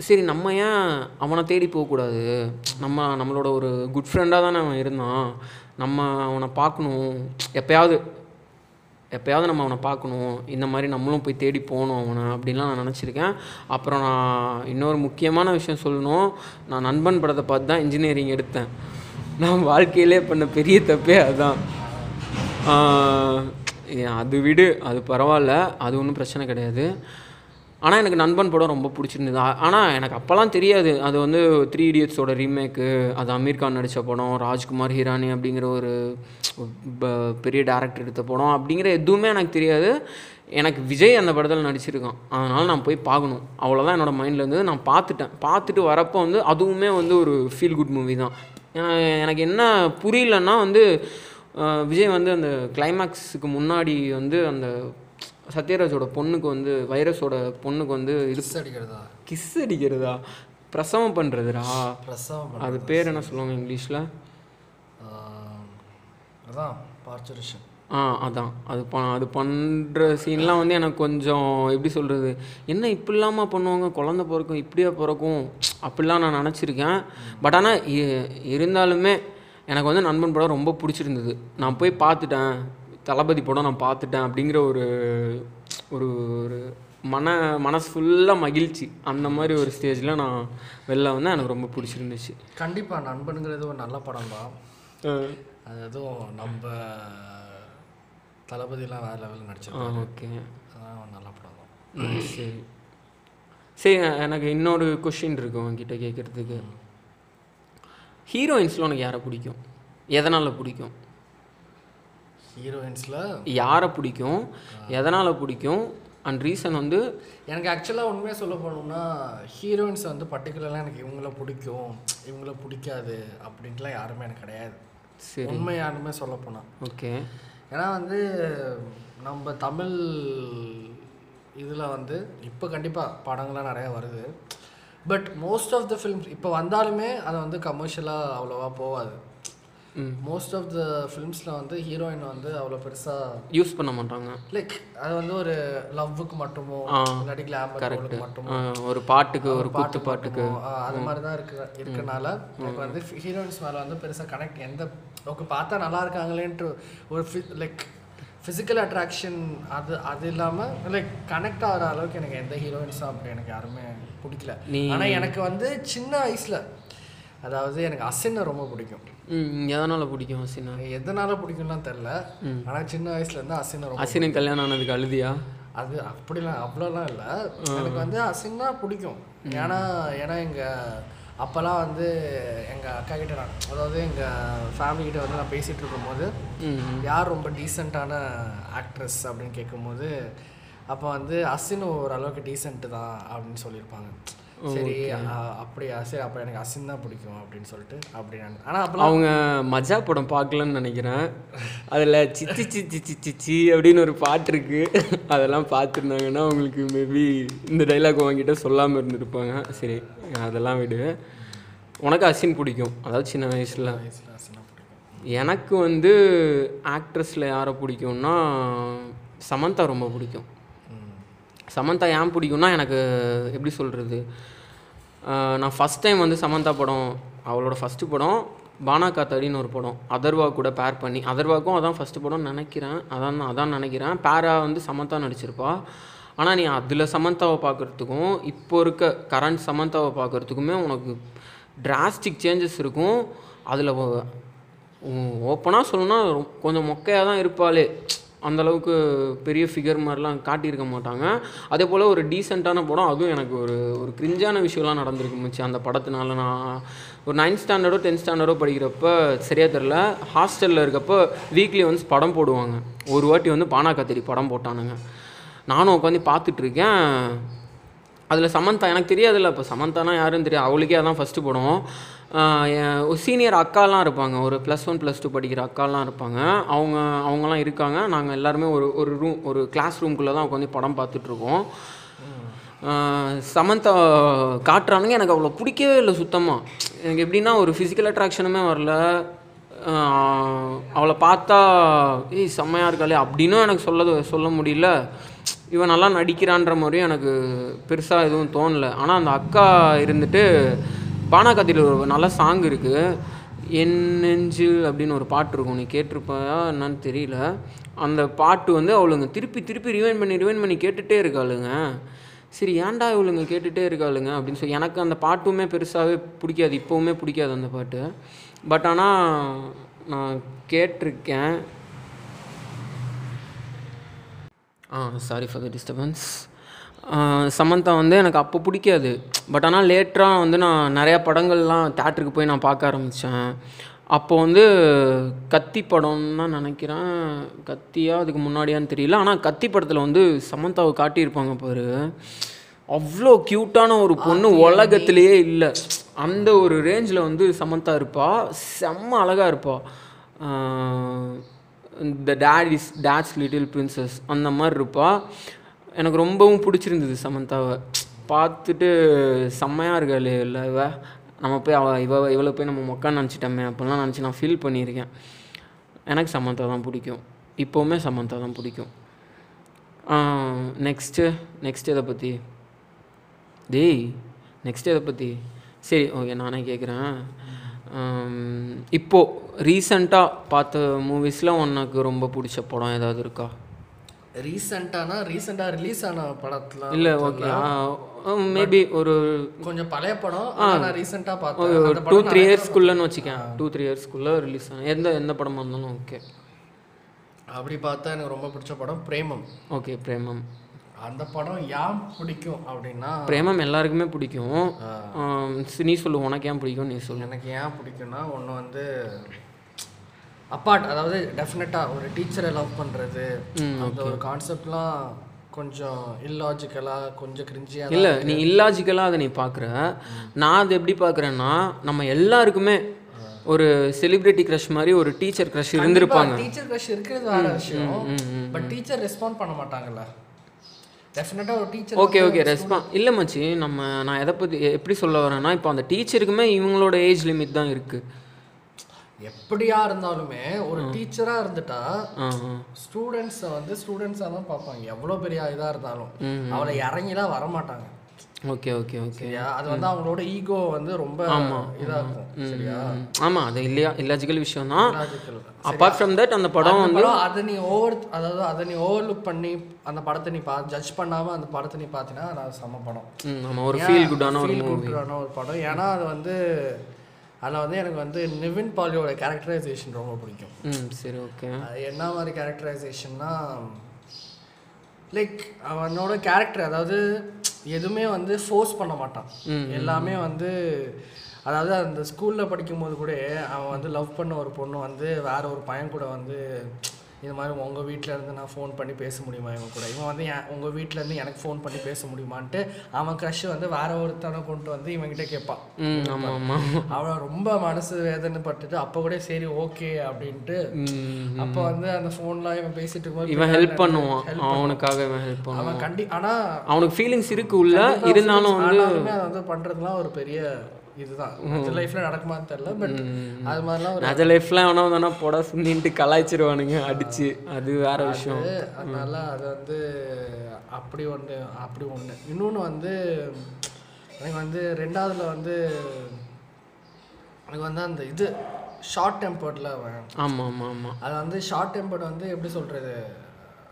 சரி நம்ம ஏன் அவனை தேடி போகக்கூடாது நம்ம நம்மளோட ஒரு குட் ஃப்ரெண்டாக தானே அவன் இருந்தான். நம்ம அவனை பார்க்கணும். எப்போயாவது எப்போயாவது நம்ம அவனை பார்க்கணும் இந்த மாதிரி நம்மளும் போய் தேடி போகணும் அவனை அப்படின்லாம் நான் நினச்சிருக்கேன். அப்புறம் நான் இன்னொரு முக்கியமான விஷயம் சொல்லணும். நான் நண்பன் படத்தை பார்த்து தான் இன்ஜினியரிங் எடுத்தேன். நான் வாழ்க்கையிலே பண்ண பெரிய தப்பே அதுதான் அது விடு அது பரவாயில்ல அது ஒன்றும் பிரச்சனை கிடையாது. ஆனால் எனக்கு நண்பன் படம் ரொம்ப பிடிச்சிருந்தது. ஆனால் எனக்கு அப்போல்லாம் தெரியாது. அது வந்து த்ரீ இடியட்ஸோட ரீமேக்கு அது அமீர் கான் நடித்த படம் ராஜ்குமார் ஹிரானி அப்படிங்கிற ஒரு ப- பெரிய டேரக்டர் எடுத்த படம் அப்படிங்கிற எதுவுமே எனக்கு தெரியாது. எனக்கு விஜய் அந்த படத்தில் நடிச்சிருக்கான். அதனால் நான் போய் பார்க்கணும். அவ்வளோதான் என்னோடய மைண்டில் இருந்தது. நான் பார்த்துட்டேன். பார்த்துட்டு வரப்போ வந்து அதுவுமே வந்து ஒரு ஃபீல் குட் மூவி தான். ஏன்னா எனக்கு என்ன புரியலன்னா வந்து விஜய் வந்து அந்த கிளைமேக்ஸுக்கு முன்னாடி வந்து அந்த சத்யராஜோட பொண்ணுக்கு வந்து வைரஸோட பொண்ணுக்கு வந்து இது அடிக்கிறதா? கிஸ் அடிக்கிறதா? பிரசவம் பண்ணுறதுடா பிரசவம் அது பேர் என்ன சொல்லுவாங்க இங்கிலீஷில்? அதான் பார்ச்சுரேஷன் ஆ அதான். அது ப அது பண்ணுற சீன்லாம் வந்து எனக்கு கொஞ்சம் எப்படி சொல்கிறது என்ன இப்படிலாமா பண்ணுவாங்க? குழந்த பிறக்கும் இப்படியா பிறக்கும்? அப்படிலாம் நான் நினச்சிருக்கேன். பட் ஆனால் இருந்தாலுமே எனக்கு வந்து நண்பன் படம் ரொம்ப பிடிச்சிருந்தது. நான் போய் பார்த்துட்டேன். தளபதி படம் நான் பார்த்துட்டேன் அப்படிங்கிற ஒரு ஒரு ஒரு மன மனசு ஃபுல்லாக மகிழ்ச்சி. அந்த மாதிரி ஒரு ஸ்டேஜில் நான் வெளில வந்தேன். எனக்கு ரொம்ப பிடிச்சிருந்துச்சு. கண்டிப்பாக நண்பனுங்கிறது ஒரு நல்ல படம் தான் அது எதுவும் நம்ம தளபதிலாம் வேறு லெவலில் ஆ நடிச்சிருக்காங்க ஓகே. அதான் ஒரு நல்ல படம். தான் சரி. சரி எனக்கு இன்னொரு கொஷின் இருக்கு உங்ககிட்ட கேட்குறதுக்கு. ஹீரோயின்ஸில் உனக்கு யாரை பிடிக்கும்? எதனால் பிடிக்கும்? ஹீரோயின்ஸில் யாரை பிடிக்கும்? எதனால் பிடிக்கும்? அண்ட் ரீசன் வந்து எனக்கு ஆக்சுவலாக உண்மையாக சொல்ல போனோம்னா ஹீரோயின்ஸ் வந்து பர்டிகுலராக எனக்கு இவங்கள பிடிக்கும். இவங்கள பிடிக்காது அப்படின்ட்டுலாம் யாருமே எனக்கு கிடையாது. சரி. உண்மை யாருமே சொல்ல போனால் ஓகே. ஏன்னா வந்து நம்ம தமிழ் இதில் வந்து இப்போ கண்டிப்பாக படங்கள்லாம் நிறையா வருது. But most of the films இப்போ வந்தாலுமே அது வந்து கமர்ஷியலாக அவ்வளோவா போகாது மோஸ்ட் ஆஃப் த ஃபிலிம்ஸில் வந்து ஹீரோயின் வந்து அவ்வளோ பெருசாக யூஸ் பண்ண மாட்டாங்க. லைக் அது வந்து ஒரு லவ்வுக்கு மட்டுமோ இல்லாட்டி கிளாமர் மட்டுமோ. ஒரு பாட்டுக்கு ஒரு குத்து பாட்டுக்கு அது மாதிரி தான் இருக்கு இருக்கனால எனக்கு வந்து ஹீரோயின்ஸ் மேலே வந்து பெருசாக கனெக்ட் எந்த ஓகே பார்த்தா நல்லா இருக்காங்களேன்ட்டு ஒரு லைக் ஃபிசிக்கல் அட்ராக்ஷன் அது அது இல்லாமல் லைக் கனெக்ட் ஆகிற அளவுக்கு எனக்கு எந்த ஹீரோயின்ஸும் அப்படி எனக்கு யாருமே பிடிக்கல. ஆனால் எனக்கு வந்து சின்ன வயசில் அதாவது எனக்கு அசினை ரொம்ப பிடிக்கும். எதனால் பிடிக்கும் அசினா எதனால பிடிக்கும்லாம் தெரில. ஆனால் சின்ன வயசுலேருந்து அசினை ரொம்ப அசினுக்கு கல்யாணம் ஆனதுக்கு அழுதியா? அது அப்படிலாம் அவ்வளோலாம் இல்லை. எனக்கு வந்து அசின்னா பிடிக்கும். ஏன்னா ஏன்னா எங்கள் அப்போல்லாம் வந்து எங்கள் அக்கா கிட்ட நான் அதாவது எங்கள் ஃபேமிலி கிட்ட வந்து நான் பேசிகிட்டு இருக்கும்போது யார் ரொம்ப டீசெண்டான ஆக்ட்ரஸ் அப்படின்னு கேட்கும்போது அப்போ வந்து அசின் ஓரளவுக்கு டீசென்ட் தான் அப்படின்னு சொல்லியிருப்பாங்க. சரி அப்படியா சரி அப்போ எனக்கு அசின் தான் பிடிக்கும் அப்படின்னு சொல்லிட்டு அப்படி ஆனால் அப்போலாம் அவங்க மஜா படம் பார்க்கலன்னு நினைக்கிறேன். அதில் சிச்சி சிச்சி சிச்சி சி அப்படின்னு ஒரு பாட்டு இருக்கு. அதெல்லாம் பார்த்துருந்தாங்கன்னா உங்களுக்கு மேபி இந்த டைலாக் உங்ககிட்ட சொல்லாமல் இருந்திருப்பாங்க. சரி அதெல்லாம் விடு. உனக்கு அசின் பிடிக்கும். அதாவது சின்ன வயசில். எனக்கு வந்து ஆக்ட்ரஸில் யாரை பிடிக்கும்னா சமந்தா ரொம்ப பிடிக்கும். சமந்தா ஏன் பிடிக்கும்னா எனக்கு எப்படி சொல்கிறது நான் ஃபஸ்ட் டைம் வந்து சமந்தா படம் அவளோட ஃபஸ்ட்டு படம் பானா காத்தாடின்னு ஒரு படம். அதர்வா கூட பேர் பண்ணி அதர்வாக்கும் அதான் ஃபஸ்ட்டு படம்னு நினைக்கிறேன். அதான் அதான் நினைக்கிறேன். பேரா வந்து சமந்தா நடிச்சிருப்பா. ஆனால் நீ அதில் சமந்தாவை பார்க்குறதுக்கும் இப்போ இருக்க கரண்ட் சமந்தாவை பார்க்குறதுக்குமே உனக்கு டிராஸ்டிக் சேஞ்சஸ் இருக்கும். அதில் ஓப்பனாக சொல்லணும்னா கொஞ்சம் மொக்கையாக தான் இருப்பாளே. அந்த அளவுக்கு பெரிய ஃபிகர் மாதிரிலாம் காட்டியிருக்க மாட்டாங்க. அதே போல் ஒரு டீசெண்டான படம் அதுவும் எனக்கு ஒரு ஒரு கிரிஞ்சான விஷயம்லாம் நடந்திருக்கு மச்சி அந்த படத்தினால நான் ஒரு நைன்த் ஸ்டாண்டர்டோ டென்த் ஸ்டாண்டர்டோ படிக்கிறப்ப சரியாக தெரில ஹாஸ்டலில் இருக்கப்போ வீக்லி ஒன்ஸ் படம் போடுவாங்க. ஒரு வாட்டி வந்து பானா கத்திரி படம் போட்டானுங்க. நானும் உட்காந்து பார்த்துட்ருக்கேன். அதில் சமந்தா எனக்கு தெரியாதுல்ல இப்போ சமந்தானா யாருன்னு தெரியாது. அவளுக்கே அதான் ஃபஸ்ட்டு படம். சீனியர் அக்காலாம் இருப்பாங்க. ஒரு ப்ளஸ் ஒன் ப்ளஸ் டூ படிக்கிற அக்காலாம் இருப்பாங்க. அவங்க அவங்கலாம் இருக்காங்க. நாங்கள் எல்லாருமே ஒரு ஒரு ரூம் ஒரு கிளாஸ் ரூம்குள்ளே தான் உட்காந்து படம் பார்த்துட்ருக்கோம். சமந்தா காட்டுறானுங்க. எனக்கு அவ்வளோ பிடிக்கவே இல்லை சுத்தமாக எனக்கு எப்படின்னா ஒரு ஃபிசிக்கல் அட்ராக்ஷனுமே வரல. அவளை பார்த்தா ஏய் செம்மையாக இருக்காளே. அப்படின்னும் எனக்கு சொல்ல சொல்ல முடியல. இவன் நல்லா நடிக்கிறான்ற மாதிரியும் எனக்கு பெருசாக எதுவும் தோணல. ஆனால் அந்த அக்கா இருந்துட்டு பானாகத்தியில் ஒரு நல்ல சாங் இருக்குது என் நெஞ்சு அப்படின்னு ஒரு பாட்டு இருக்கும். நீ கேட்டிருப்பா என்னன்னு தெரியல. அந்த பாட்டு வந்து அவளுங்க திருப்பி திருப்பி ரிவைன் பண்ணி ரிவைன் பண்ணி கேட்டுகிட்டே இருக்காளுங்க. சரி ஏன்டா இவளுங்க கேட்டுகிட்டே இருக்காளுங்க அப்படின்னு சொல்லி எனக்கு அந்த பாட்டுமே பெருசாகவே பிடிக்காது. இப்போவுமே பிடிக்காது அந்த பாட்டு. பட் ஆனால் நான் கேட்டிருக்கேன். ஆ sorry for the disturbance Samantha வந்து எனக்கு அப்போ பிடிக்காது. பட் ஆனால் லேட்டராக வந்து நான் நிறையா படங்கள்லாம் தேட்டருக்கு போய் நான் பார்க்க ஆரம்பித்தேன் அப்போ வந்து கத்தி படம்னு தான் நினைக்கிறேன். கத்தியா அதுக்கு முன்னாடியான்னு தெரியல. ஆனால் கத்தி படத்தில் வந்து சமந்தாவை காட்டியிருப்பாங்க பாரு. அவ்வளோ க்யூட்டான ஒரு பொண்ணு உலகத்திலேயே இல்லை. அந்த ஒரு ரேஞ்சில் வந்து சமந்தா இருப்பா. செம்ம அழகாக இருப்பா. ஆஹ் இந்த dad is dad's little princess அந்த மாதிரி இருப்பா. எனக்கு ரொம்பவும் பிடிச்சிருந்தது சமந்தாவை. பார்த்துட்டு செம்மையாக இருக்காள் இல்லை இவ. நம்ம போய் அவ இவ இவளை போய் நம்ம மொக்கான்னு நினச்சிட்டோமே அப்படிலாம் நினச்சி நான் ஃபீல் பண்ணியிருக்கேன். எனக்கு சமந்தா தான் பிடிக்கும். இப்போவுமே சமந்தா தான் பிடிக்கும். நெக்ஸ்ட்டு நெக்ஸ்ட் எதை பற்றி டேய் நெக்ஸ்ட் எதை பற்றி சரி ஓகே நானே கேட்குறேன் இப்போது ரீசண்டாக பார்த்த மூவிஸில் உனக்கு ரொம்ப பிடிச்ச படம் ஏதாவது இருக்கா? ரீசெண்டானா ரீசெண்டாக ரிலீஸ் ஆன படத்துல இல்லை ஓகே மேபி ஒரு கொஞ்சம் பழைய படம் நான் ரீசெண்டாக பார்த்தேன் ஒரு டூ த்ரீ இயர்ஸ்க்குள்ளேன்னு வச்சுக்கேன். டூ த்ரீ இயர்ஸ்க்குள்ளே ரிலீஸ் ஆன எந்த எந்த படமாக இருந்தாலும் ஓகே அப்படி பார்த்தா எனக்கு ரொம்ப பிடிச்ச படம் பிரேமம். ஓகே பிரேமம். அந்த படம் ஏன் பிடிக்கும் அப்படின்னா பிரேமம் எல்லாருக்குமே பிடிக்கும். நீ சொல்லு உனக்கு ஏன் பிடிக்கும் நீ சொல்லு. எனக்கு ஏன் பிடிக்கும்னா ஒன்று வந்து அப்பார்ட் அதாவது டெஃபினட்டாக ஒரு டீச்சரை லவ் பண்ணுறது அந்த ஒரு கான்செப்ட்லாம் கொஞ்சம் இல்லாஜிக்கலாக கொஞ்சம் கிரிஞ்சியாக இல்லை நீ இல்லாஜிக்கலாக அதை நீ பார்க்குற நான் அது எப்படி பார்க்குறேன்னா நம்ம எல்லாருக்குமே ஒரு செலிப்ரிட்டி க்ரஷ் மாதிரி ஒரு டீச்சர் க்ரஷ் இருந்திருப்பாங்க. டீச்சர் க்ரஷ் இருக்கிறது வேற விஷயம். பட் டீச்சர் ரெஸ்பாண்ட் பண்ண மாட்டாங்கல்ல. டெஃபினட்டாக ஒரு டீச்சர் ஓகே ஓகே ரெஸ்பான் இல்லை மச்சி நம்ம நான் எதை பற்றி எப்படி சொல்ல வரேன்னா இப்போ அந்த டீச்சருக்குமே இவங்களோட ஏஜ் லிமிட் தான் இருக்குது எப்படியா இருந்தாலுமே ஒரு டீச்சராக இருந்துட்டா ஸ்டூடெண்ட்ஸை வந்து ஸ்டூடெண்ட்ஸாக தான் பார்ப்பாங்க. எவ்வளோ பெரிய இதாக இருந்தாலும். அவளை இறங்கிலாம் வரமாட்டாங்க. Okay okay okay. அது வந்து அவங்களோட ஈகோ வந்து ரொம்ப இதாக இருக்கும். சரியா? ஆமாம் அது இல்லையா இல்லாஜிக்கல் விஷயம் தான். அப்பார்ட் ஃப்ரம் தட் அந்த படம் படம் அதை நீ ஓவர் அதாவது அதை நீ ஓவர் லுக் பண்ணி அந்த படத்தை நீ பா ஜட்ஜ் பண்ணாமல் அந்த படத்தை நீ பார்த்தீங்கன்னா அது செம்ம படம். ம், நம்ம ஒரு ஃபீல் குட்டான ஒரு good-ஆன ஒரு படம். ஏன்னா அது வந்து அதில் வந்து எனக்கு வந்து நிவின் பாலியோட கேரக்டரைசேஷன் ரொம்ப பிடிக்கும். ம் சரி ஓகே அது என்ன மாதிரி கேரக்டரைசேஷன்னா லைக் அவனோட கேரக்டர் அதாவது எதுவுமே வந்து ஃபோர்ஸ் பண்ண மாட்டான். எல்லாமே வந்து அதாவது அந்த ஸ்கூலில் படிக்கும்போது கூட அவன் வந்து லவ் பண்ண ஒரு பொண்ணு வந்து வேற ஒரு பையன் கூட வந்து இது மாதிரி உங்கள் வீட்டில் இருந்து நான் ஃபோன் பண்ணி பேச முடியுமா இவன் கூட? இவன் வந்து என் உங்கள் வீட்டிலேருந்து எனக்கு ஃபோன் பண்ணி பேச முடியுமான்ட்டு அவன் க்ரஷ் வந்து வேற ஒருத்தனை கொண்டு வந்து இவன்கிட்ட கேட்பான். அவன் ரொம்ப மனசு வேதனை பட்டுட்டு அப்போ கூட சரி ஓகே அப்படின்ட்டு அப்போ வந்து அந்த ஃபோன்லாம் இவன் பேசிட்டு இருக்கும்போது இவன் ஹெல்ப் பண்ணுவான். அவனுக்காக இவன் ஹெல்ப் பண்ணுவான். அவன் கண்டி ஆனா அவனுக்கு ஃபீலிங்ஸ் இருக்கு உள்ள இருந்தாலும் வந்து அதை வந்து பண்றதுலாம் ஒரு பெரிய இதுதான். நிஜ லைஃப்ல நடக்குமான்னு தெரியல பட் அது மாதிரிலாம் ஒரு நஜ லைஃப்ல அவனா தானே போட சுண்ணின்ட்டு கலாய்ச்சிருவானுங்க அடிச்சு. அது வேற விஷயம். அதனால அது வந்து அப்படி ஒன்று அப்படி ஒன்று இன்னொன்று வந்து எனக்கு வந்து ரெண்டாவதுல வந்து எனக்கு வந்து அந்த இது ஷார்ட் டெம்பர்டில் அவன். ஆமா ஆமா ஆமா. அது வந்து ஷார்ட் டெம்பர்ட் வந்து எப்படி சொல்றது?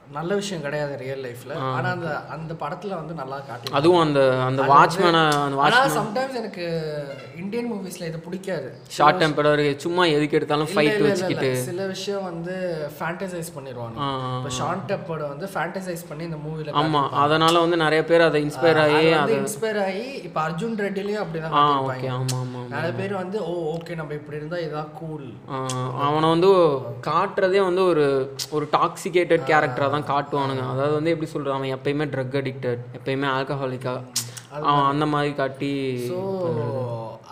நல்ல விஷயம் கிடையாது ரியல் லைஃப்ல ஆனா அந்த அந்த படத்துல வந்து நல்லா காட்டி அதுவும் அந்த அந்த வாட்ச்மேனை அந்த ஆனா சம்டைம்ஸ் எனக்கு இந்தியன் மூவிஸ்ல இது பிடிக்காது. ஷார்ட் டெம்பரர் சும்மா எதுக்கு எடுத்தாலும் ஃபைட் வச்சுக்கிட்டு. சில விஷயம் வந்து ஃபேண்டசைஸ் பண்ணிடுவாங்க இப்போ ஷார்ட் டெம்பர்ட் வந்து ஃபேண்டசைஸ் பண்ணி இந்த மூவில ஆமா. அதனால வந்து நிறைய பேர் அதை இன்ஸ்பயர் ஆகி வந்து இன்ஸ்பயர் ஆகி இப்போ அர்ஜுன் ரெட்டிலையும் அப்படிதான். ஓகே. ஆமா ஆமா நிறைய பேர் வந்து ஓ ஓகே நம்ம இப்படி இருந்தா இதான் கூல் அவனை வந்து காட்டுறதே வந்து ஒரு ஒரு டாக்ஸிகேட்டட் கேரக்டராக தான் காட்டுவானுங்க. அதாவது வந்து எப்படி சொல்றது அவன் எப்பயுமே ட்ரக் அடிக்டட் எப்பயுமே ஆல்கஹாலிக்கா அவன் அந்த மாதிரி காட்டி ஸோ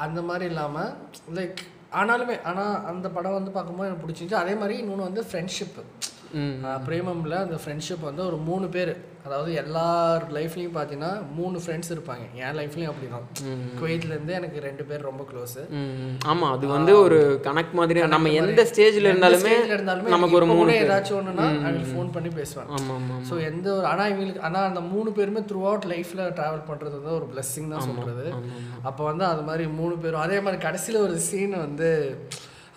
அந்த மாதிரி இல்லாமல் லைக் ஆனாலுமே ஆனால் அந்த படம் வந்து பார்க்கும்போது எனக்கு பிடிச்சிருந்துச்சு. அதே மாதிரி இன்னொன்று வந்து ஃப்ரெண்ட்ஷிப்பு பிரேமம்ல அந்த ஃப்ரெண்ட்ஷிப் வந்து ஒரு மூணு பேர். அதாவது எல்லார் லைஃப்லையும் பார்த்தீங்கன்னா மூணு ஃப்ரெண்ட்ஸ் இருப்பாங்க. என் லைஃப்லையும் அப்படி தான் குவைத்லேருந்து எனக்கு ரெண்டு பேர் ரொம்ப க்ளோஸு ஆமா அது வந்து ஒரு கணக்கு மாதிரி நம்ம எந்த ஸ்டேஜ்ல இருந்தாலுமே இருந்தாலுமே நமக்கு ஒரு மூணு ஏதாச்சும் ஒன்றுனா அவங்களுக்கு ஃபோன் பண்ணி பேசுவேன். ஆமா ஆமா ஸோ எந்த ஒரு ஆனால் இவங்களுக்கு ஆனால் அந்த மூணு பேருமே த்ரூ அவுட் லைஃப்பில் ட்ராவல் பண்ணுறது வந்து ஒரு பிளெஸ்ஸிங் தான் சொல்கிறது அப்போ வந்து அது மாதிரி மூணு பேரும் அதே மாதிரி கடைசியில் ஒரு சீன் வந்து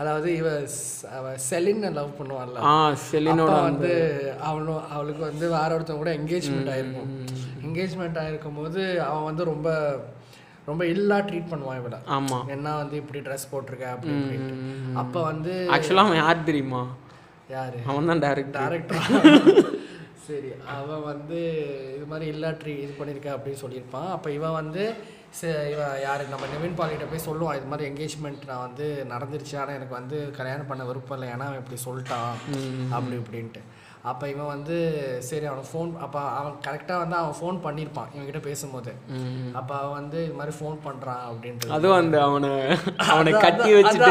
அதாவது இவ அவ செலினை லவ் பண்ணுவான்ல. ஆ செலினோட வந்து அவனும் அவளுக்கு வந்து வேற ஒருத்தன் கூட என்கேஜ்மெண்ட் ஆயிருக்கும். என்கேஜ்மெண்ட் ஆயிருக்கும் போது அவன் வந்து ரொம்ப ரொம்ப இல்லா ட்ரீட் பண்ணுவான் இவளை. ஆமா. என்ன வந்து இப்படி ட்ரெஸ் போட்டிருக்க? அப்படி இப்படின்ட்டு. அப்போ வந்து ஆக்சுவலாக அவன் யார் தெரியுமா? யாரு? அவன் தான் டேரக்டர் டேரக்டர் சரி அவன் வந்து இது மாதிரி இல்லா ட்ரீ இது பண்ணியிருக்க அப்படின்னு சொல்லியிருப்பான். அப்போ இவன் வந்து இவன் யார்? நம்ம நிவின் பாலிகிட்ட போய் சொல்லுவான் இது மாதிரி என்கேஜ்மெண்ட் நான் வந்து நடந்துருச்சு ஆனால் எனக்கு வந்து கல்யாணம் பண்ண விருப்பம் இல்லை ஏன்னா அவன் இப்படி சொல்லிட்டான் அப்படி இப்படின்ட்டு. அப்போ இவன் வந்து சரி அவனை ஃபோன் அப்போ அவன் கரெக்டாக வந்து அவன் ஃபோன் பண்ணியிருப்பான் இவன்கிட்ட பேசும்போது. அப்போ அவன் வந்து இது மாதிரி ஃபோன் பண்ணுறான் அப்படின்ட்டு அதுவும் அந்த அவனை அவனை கட்டி வச்சுட்டு.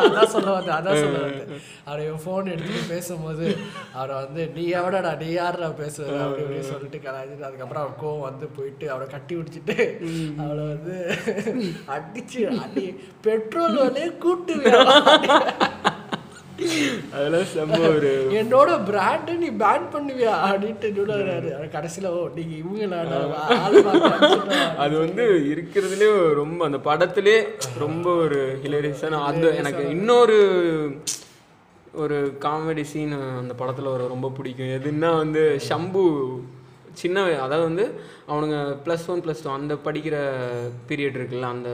அதான், சொல்ல வந்தேன் அதான் சொல்ல வந்தேன் அவர் இவன் ஃபோன் எடுத்துட்டு பேசும்போது அவரை வந்து நீ எவடா நீ யாரா பேசுவ அப்படி இப்படின்னு சொல்லிட்டு கலாய்ச்சிட்டு அதுக்கப்புறம் அவர் கோவம் வந்து போயிட்டு அவரை கட்டி பிடிச்சிட்டு அவளை வந்து அடிச்சு அடி பெட்ரோல் விலையே கூட்டு அதெல்லாம் செம்ம ஒரு என்னோட பிராண்டு நீ பேன் பண்ணுவியா அப்படின்ட்டு என்னோட கடைசியில் ஓ நீங்கள் பார்த்து அது வந்து இருக்கிறதுலே ரொம்ப அந்த படத்திலே ரொம்ப ஒரு ஹிலரியஸான அந்த எனக்கு இன்னொரு ஒரு காமெடி சீன் அந்த படத்தில் ஒரு ரொம்ப பிடிக்கும். எதுன்னா வந்து ஷம்பு சின்ன அதாவது வந்து அவனுங்க ப்ளஸ் ஒன் ப்ளஸ் டூ அந்த படிக்கிற பீரியட் இருக்குல்ல அந்த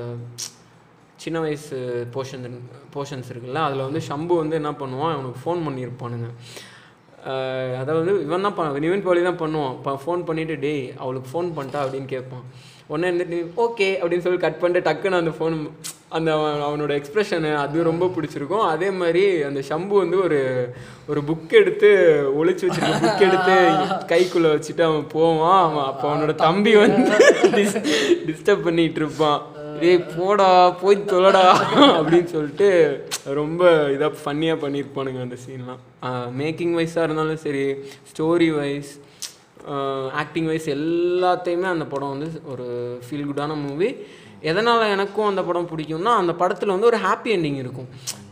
சின்ன வயசு போர்ஷன் போர்ஷன்ஸ் இருக்குல்ல அதில் வந்து ஷம்பு வந்து என்ன பண்ணுவான் அவனுக்கு ஃபோன் பண்ணியிருப்பானுங்க. அதாவது இவன் தான் பண்ண நிவின் பாலி தான் பண்ணுவான். இப்போ ஃபோன் பண்ணிவிட்டு டேய் அவளுக்கு ஃபோன் பண்ணிட்டா அப்படின்னு கேட்பான். உடனே இருந்துட்டு ஓகே அப்படின்னு சொல்லி கட் பண்ணிட்டு டக்குன்னு அந்த ஃபோன் அந்த அவன் அவனோட எக்ஸ்ப்ரெஷனு அது ரொம்ப பிடிச்சிருக்கும். அதே மாதிரி அந்த ஷம்பு வந்து ஒரு ஒரு புக் எடுத்து ஒளிச்சு வச்சிருக்க புக் எடுத்து கைக்குள்ளே வச்சுட்டு அவன் போவான். அவன் அப்போ அவனோட தம்பி வந்து டிஸ்டர்ப் பண்ணிட்டு இருப்பான். டேய் போடா போய் தொலடா அப்படின்னு சொல்லிட்டு ரொம்ப இதாக ஃபன்னியாக பண்ணியிருப்பானுங்க அந்த சீன்லாம் மேக்கிங் வைஸாக இருந்தாலும் சரி ஸ்டோரி வைஸ் ஆக்டிங் வைஸ் எல்லாத்தையுமே அந்த படம் வந்து ஒரு ஃபீல் குட்டான மூவி எதனால் எனக்கும் அந்த படம் பிடிக்கும்னா அந்த படத்தில் வந்து ஒரு ஹாப்பி எண்டிங் இருக்கும்.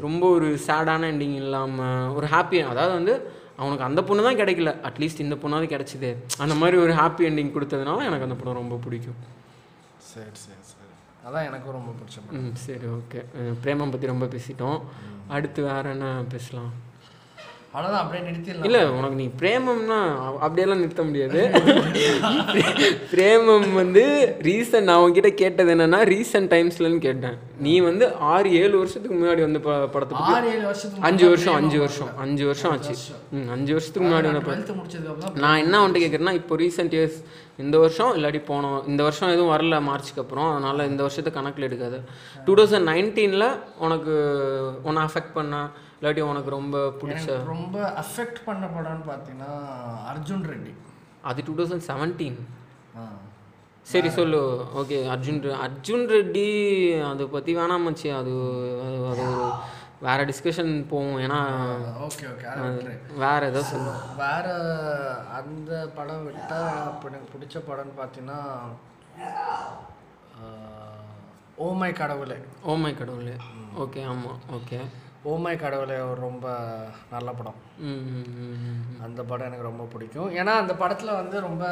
ரொம்ப ஒரு சேடான எண்டிங் இல்லாமல் ஒரு ஹாப்பி அதாவது வந்து அவனுக்கு அந்த பொண்ணு தான் கிடைக்கல. அட்லீஸ்ட் இந்த பொண்ணாவது கிடைச்சிது. அந்த மாதிரி ஒரு ஹாப்பி எண்டிங் கொடுத்ததுனால எனக்கு அந்த படம் ரொம்ப பிடிக்கும். சரி சரி. அதான் எனக்கும் ரொம்ப பிடிச்ச படம். ம் சரி ஓகே. பிரேமம் பற்றி ரொம்ப பேசிட்டோம். அடுத்து வேற என்ன பேசலாம்? அவ்வளோதான் அப்படியே நிறுத்திடலாம். இல்லை உனக்கு நீ பிரேமம்னா அப்படியெல்லாம் நிறுத்த முடியாது. பிரேமம் வந்து ரீசன் நான் உன்கிட்ட கேட்டது என்னன்னா ரீசன்ட் டைம்ஸ்லன்னு கேட்டேன். நீ வந்து ஆறு ஏழு வருஷத்துக்கு முன்னாடி வந்து ப படத்தை பத்தி- ஆறு ஏழு வருஷத்துக்கு அஞ்சு வருஷம் அஞ்சு வருஷம் அஞ்சு வருஷம் ஆச்சு. ம் அஞ்சு வருஷத்துக்கு முன்னாடி வந்த படம். டுவெல்த்து முடிச்சதுக்கப்புறம் நான் என்ன வந்துட்டு கேட்குறேன்னா இப்போ ரீசெண்ட் இயர்ஸ் இந்த வருஷம் இல்லாட்டி போனோம் இந்த வருஷம் எதுவும் வரல மார்ச்சுக்கு அப்புறம். அதனால் இந்த வருஷத்தை கணக்கில் எடுக்காது. டூ தௌசண்ட் நைன்டீனில் உனக்கு உன்னை அஃபெக்ட் பண்ண இல்லாட்டி உனக்கு ரொம்ப பிடிச்ச ரொம்ப அஃபெக்ட் பண்ண படம்னு பார்த்தீங்கன்னா அர்ஜுன் ரெட்டி. அது டூ தௌசண்ட் செவன்டீன் சரி சொல்லு. ஓகே அர்ஜுன் அர்ஜுன் ரெட்டி அதை பற்றி வேணாம் மச்சி. அது அது வேற டிஸ்கஷன் போவோம். ஏன்னா ஓகே ஓகே. வேற ஏதோ சொல்லு. வேற அந்த படம் விட்டா இப்போ எனக்கு பிடிச்ச படம்னு பார்த்தீங்கன்னா ஓமை கடவுளே. ஓமை கடவுளே. ஓகே ஆமாம் ஓகே. ஓமை கடவுளே ஒரு ரொம்ப நல்ல படம். அந்த படம் எனக்கு ரொம்ப பிடிக்கும். ஏன்னா அந்த படத்தில் வந்து ரொம்ப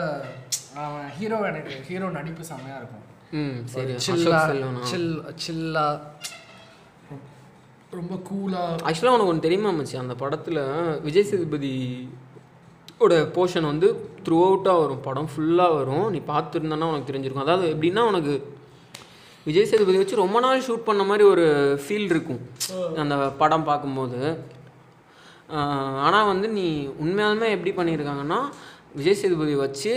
ஹீரோ எனக்கு ஹீரோ நடிப்பு செம்மையாக இருக்கும். ம் சரி. சில்லா சில் சில்லா ரொம்ப கூலாக ஆக்சுவலாக உனக்கு ஒன்று தெரியுமா மச்சி அந்த படத்தில் விஜய் சேதுபதி ஓட போர்ஷன் வந்து த்ரூ அவுட்டாக வரும். படம் ஃபுல்லாக வரும். நீ பார்த்துருந்தனா உனக்கு தெரிஞ்சிருக்கும். அதாவது எப்படின்னா உனக்கு விஜய் சேதுபதி வச்சு ரொம்ப நாள் ஷூட் பண்ண மாதிரி ஒரு ஃபீல் இருக்கும். அந்த படம் பார்க்கும்போது. ஆனால் வந்து நீ உண்மையாலுமே எப்படி பண்ணியிருக்காங்கன்னா விஜய் சேதுபதி வச்சு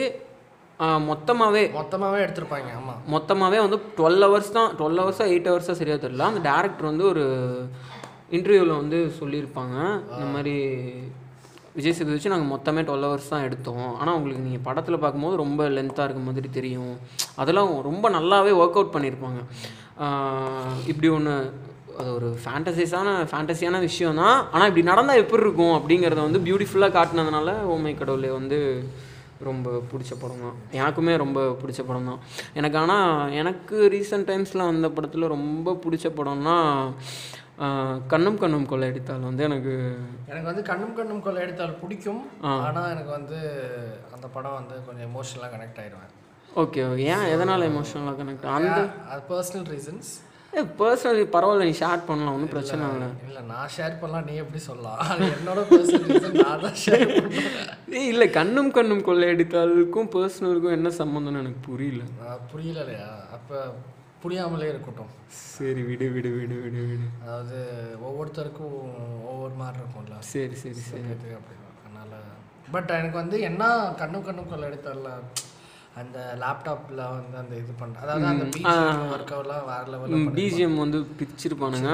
மொத்தமாகவே மொத்தமாகவே எடுத்திருப்பாங்க ஆமாம் மொத்தமாகவே வந்து டுவெல் ஹவர்ஸ் தான் டுவெல் ஹவர்ஸாக எயிட் ஹவர்ஸாக சரியாக தெரியல. அந்த டேரக்டர் வந்து ஒரு இன்டர்வியூவில் வந்து சொல்லியிருப்பாங்க. இந்த மாதிரி விஜய் சேது வச்சு நாங்கள் மொத்தமே டுவெல் ஹவர்ஸ் தான் எடுத்தோம். ஆனால் உங்களுக்கு நீங்கள் படத்தில் பார்க்கும்போது ரொம்ப லென்த்தாக இருக்க மாதிரி தெரியும். அதெல்லாம் ரொம்ப நல்லாவே ஒர்க் அவுட் பண்ணியிருப்பாங்க. இப்படி ஒன்று அது ஒரு ஃபேண்டசிஸான ஃபேண்டசியான விஷயம் தான். ஆனால் இப்படி நடந்தால் எப்படி இருக்கும் அப்படிங்கிறத வந்து பியூட்டிஃபுல்லாக காட்டினதுனால ஓமை கடவுளே வந்து ரொம்ப பிடிச்ச படம் தான். எனக்குமே ரொம்ப பிடிச்ச படம் தான். எனக்கு ஆனால் எனக்கு ரீசெண்ட் டைம்ஸில் வந்த படத்தில் ரொம்ப பிடிச்ச படம்னா கண்ணும் கண்ணும் கொள்ளையடித்தால் வந்து எனக்கு எனக்கு வந்து கண்ணும் கண்ணும் கொள்ளை எடுத்தால் பிடிக்கும். ஆனால் எனக்கு வந்து அந்த படம் வந்து கொஞ்சம் எமோஷனலாக கனெக்ட் ஆயிடுவேன். ஓகே ஏன்? எதனால் எமோஷனலாக கனெக்ட் அந்த அது பர்சனல் ரீசன்ஸ் ஏ பர்சனலி பரவாயில்ல நீ ஷேர் பண்ணலாம். ஒன்றும் பிரச்சனை இல்லை. இல்லை நான் ஷேர் பண்ணலாம் நீ எப்படி சொல்லலாம்? என்னோட பர்சனல் ரீசன் நான் தான் ஷேர் பண்ணுறேன் ஏய் இல்லை கண்ணும் கண்ணும் கொள்ளையடித்தாலுக்கும் பர்சனலுக்கும் என்ன சம்மந்தம்னு எனக்கு புரியல. புரியல இல்லையா அப்போ புரியாமலே இருக்கட்டும். சரி விடு விடு விடு விடு விடு. அதாவது ஒவ்வொருத்தருக்கும் ஒவ்வொரு மாதிரி இருக்கும்ல. சரி சரி சரி. அதனால் பட் எனக்கு வந்து என்ன கண்ணும் கண்ணும் கொள்ள எடுத்தால அந்த லேப்டாப்பில் வந்து அந்த இது பண்ண அதாவது அந்த ஒர்க்கெல்லாம் வேறு லெவலில் பிஜிஎம் வந்து பிரிச்சிருப்பானுங்க.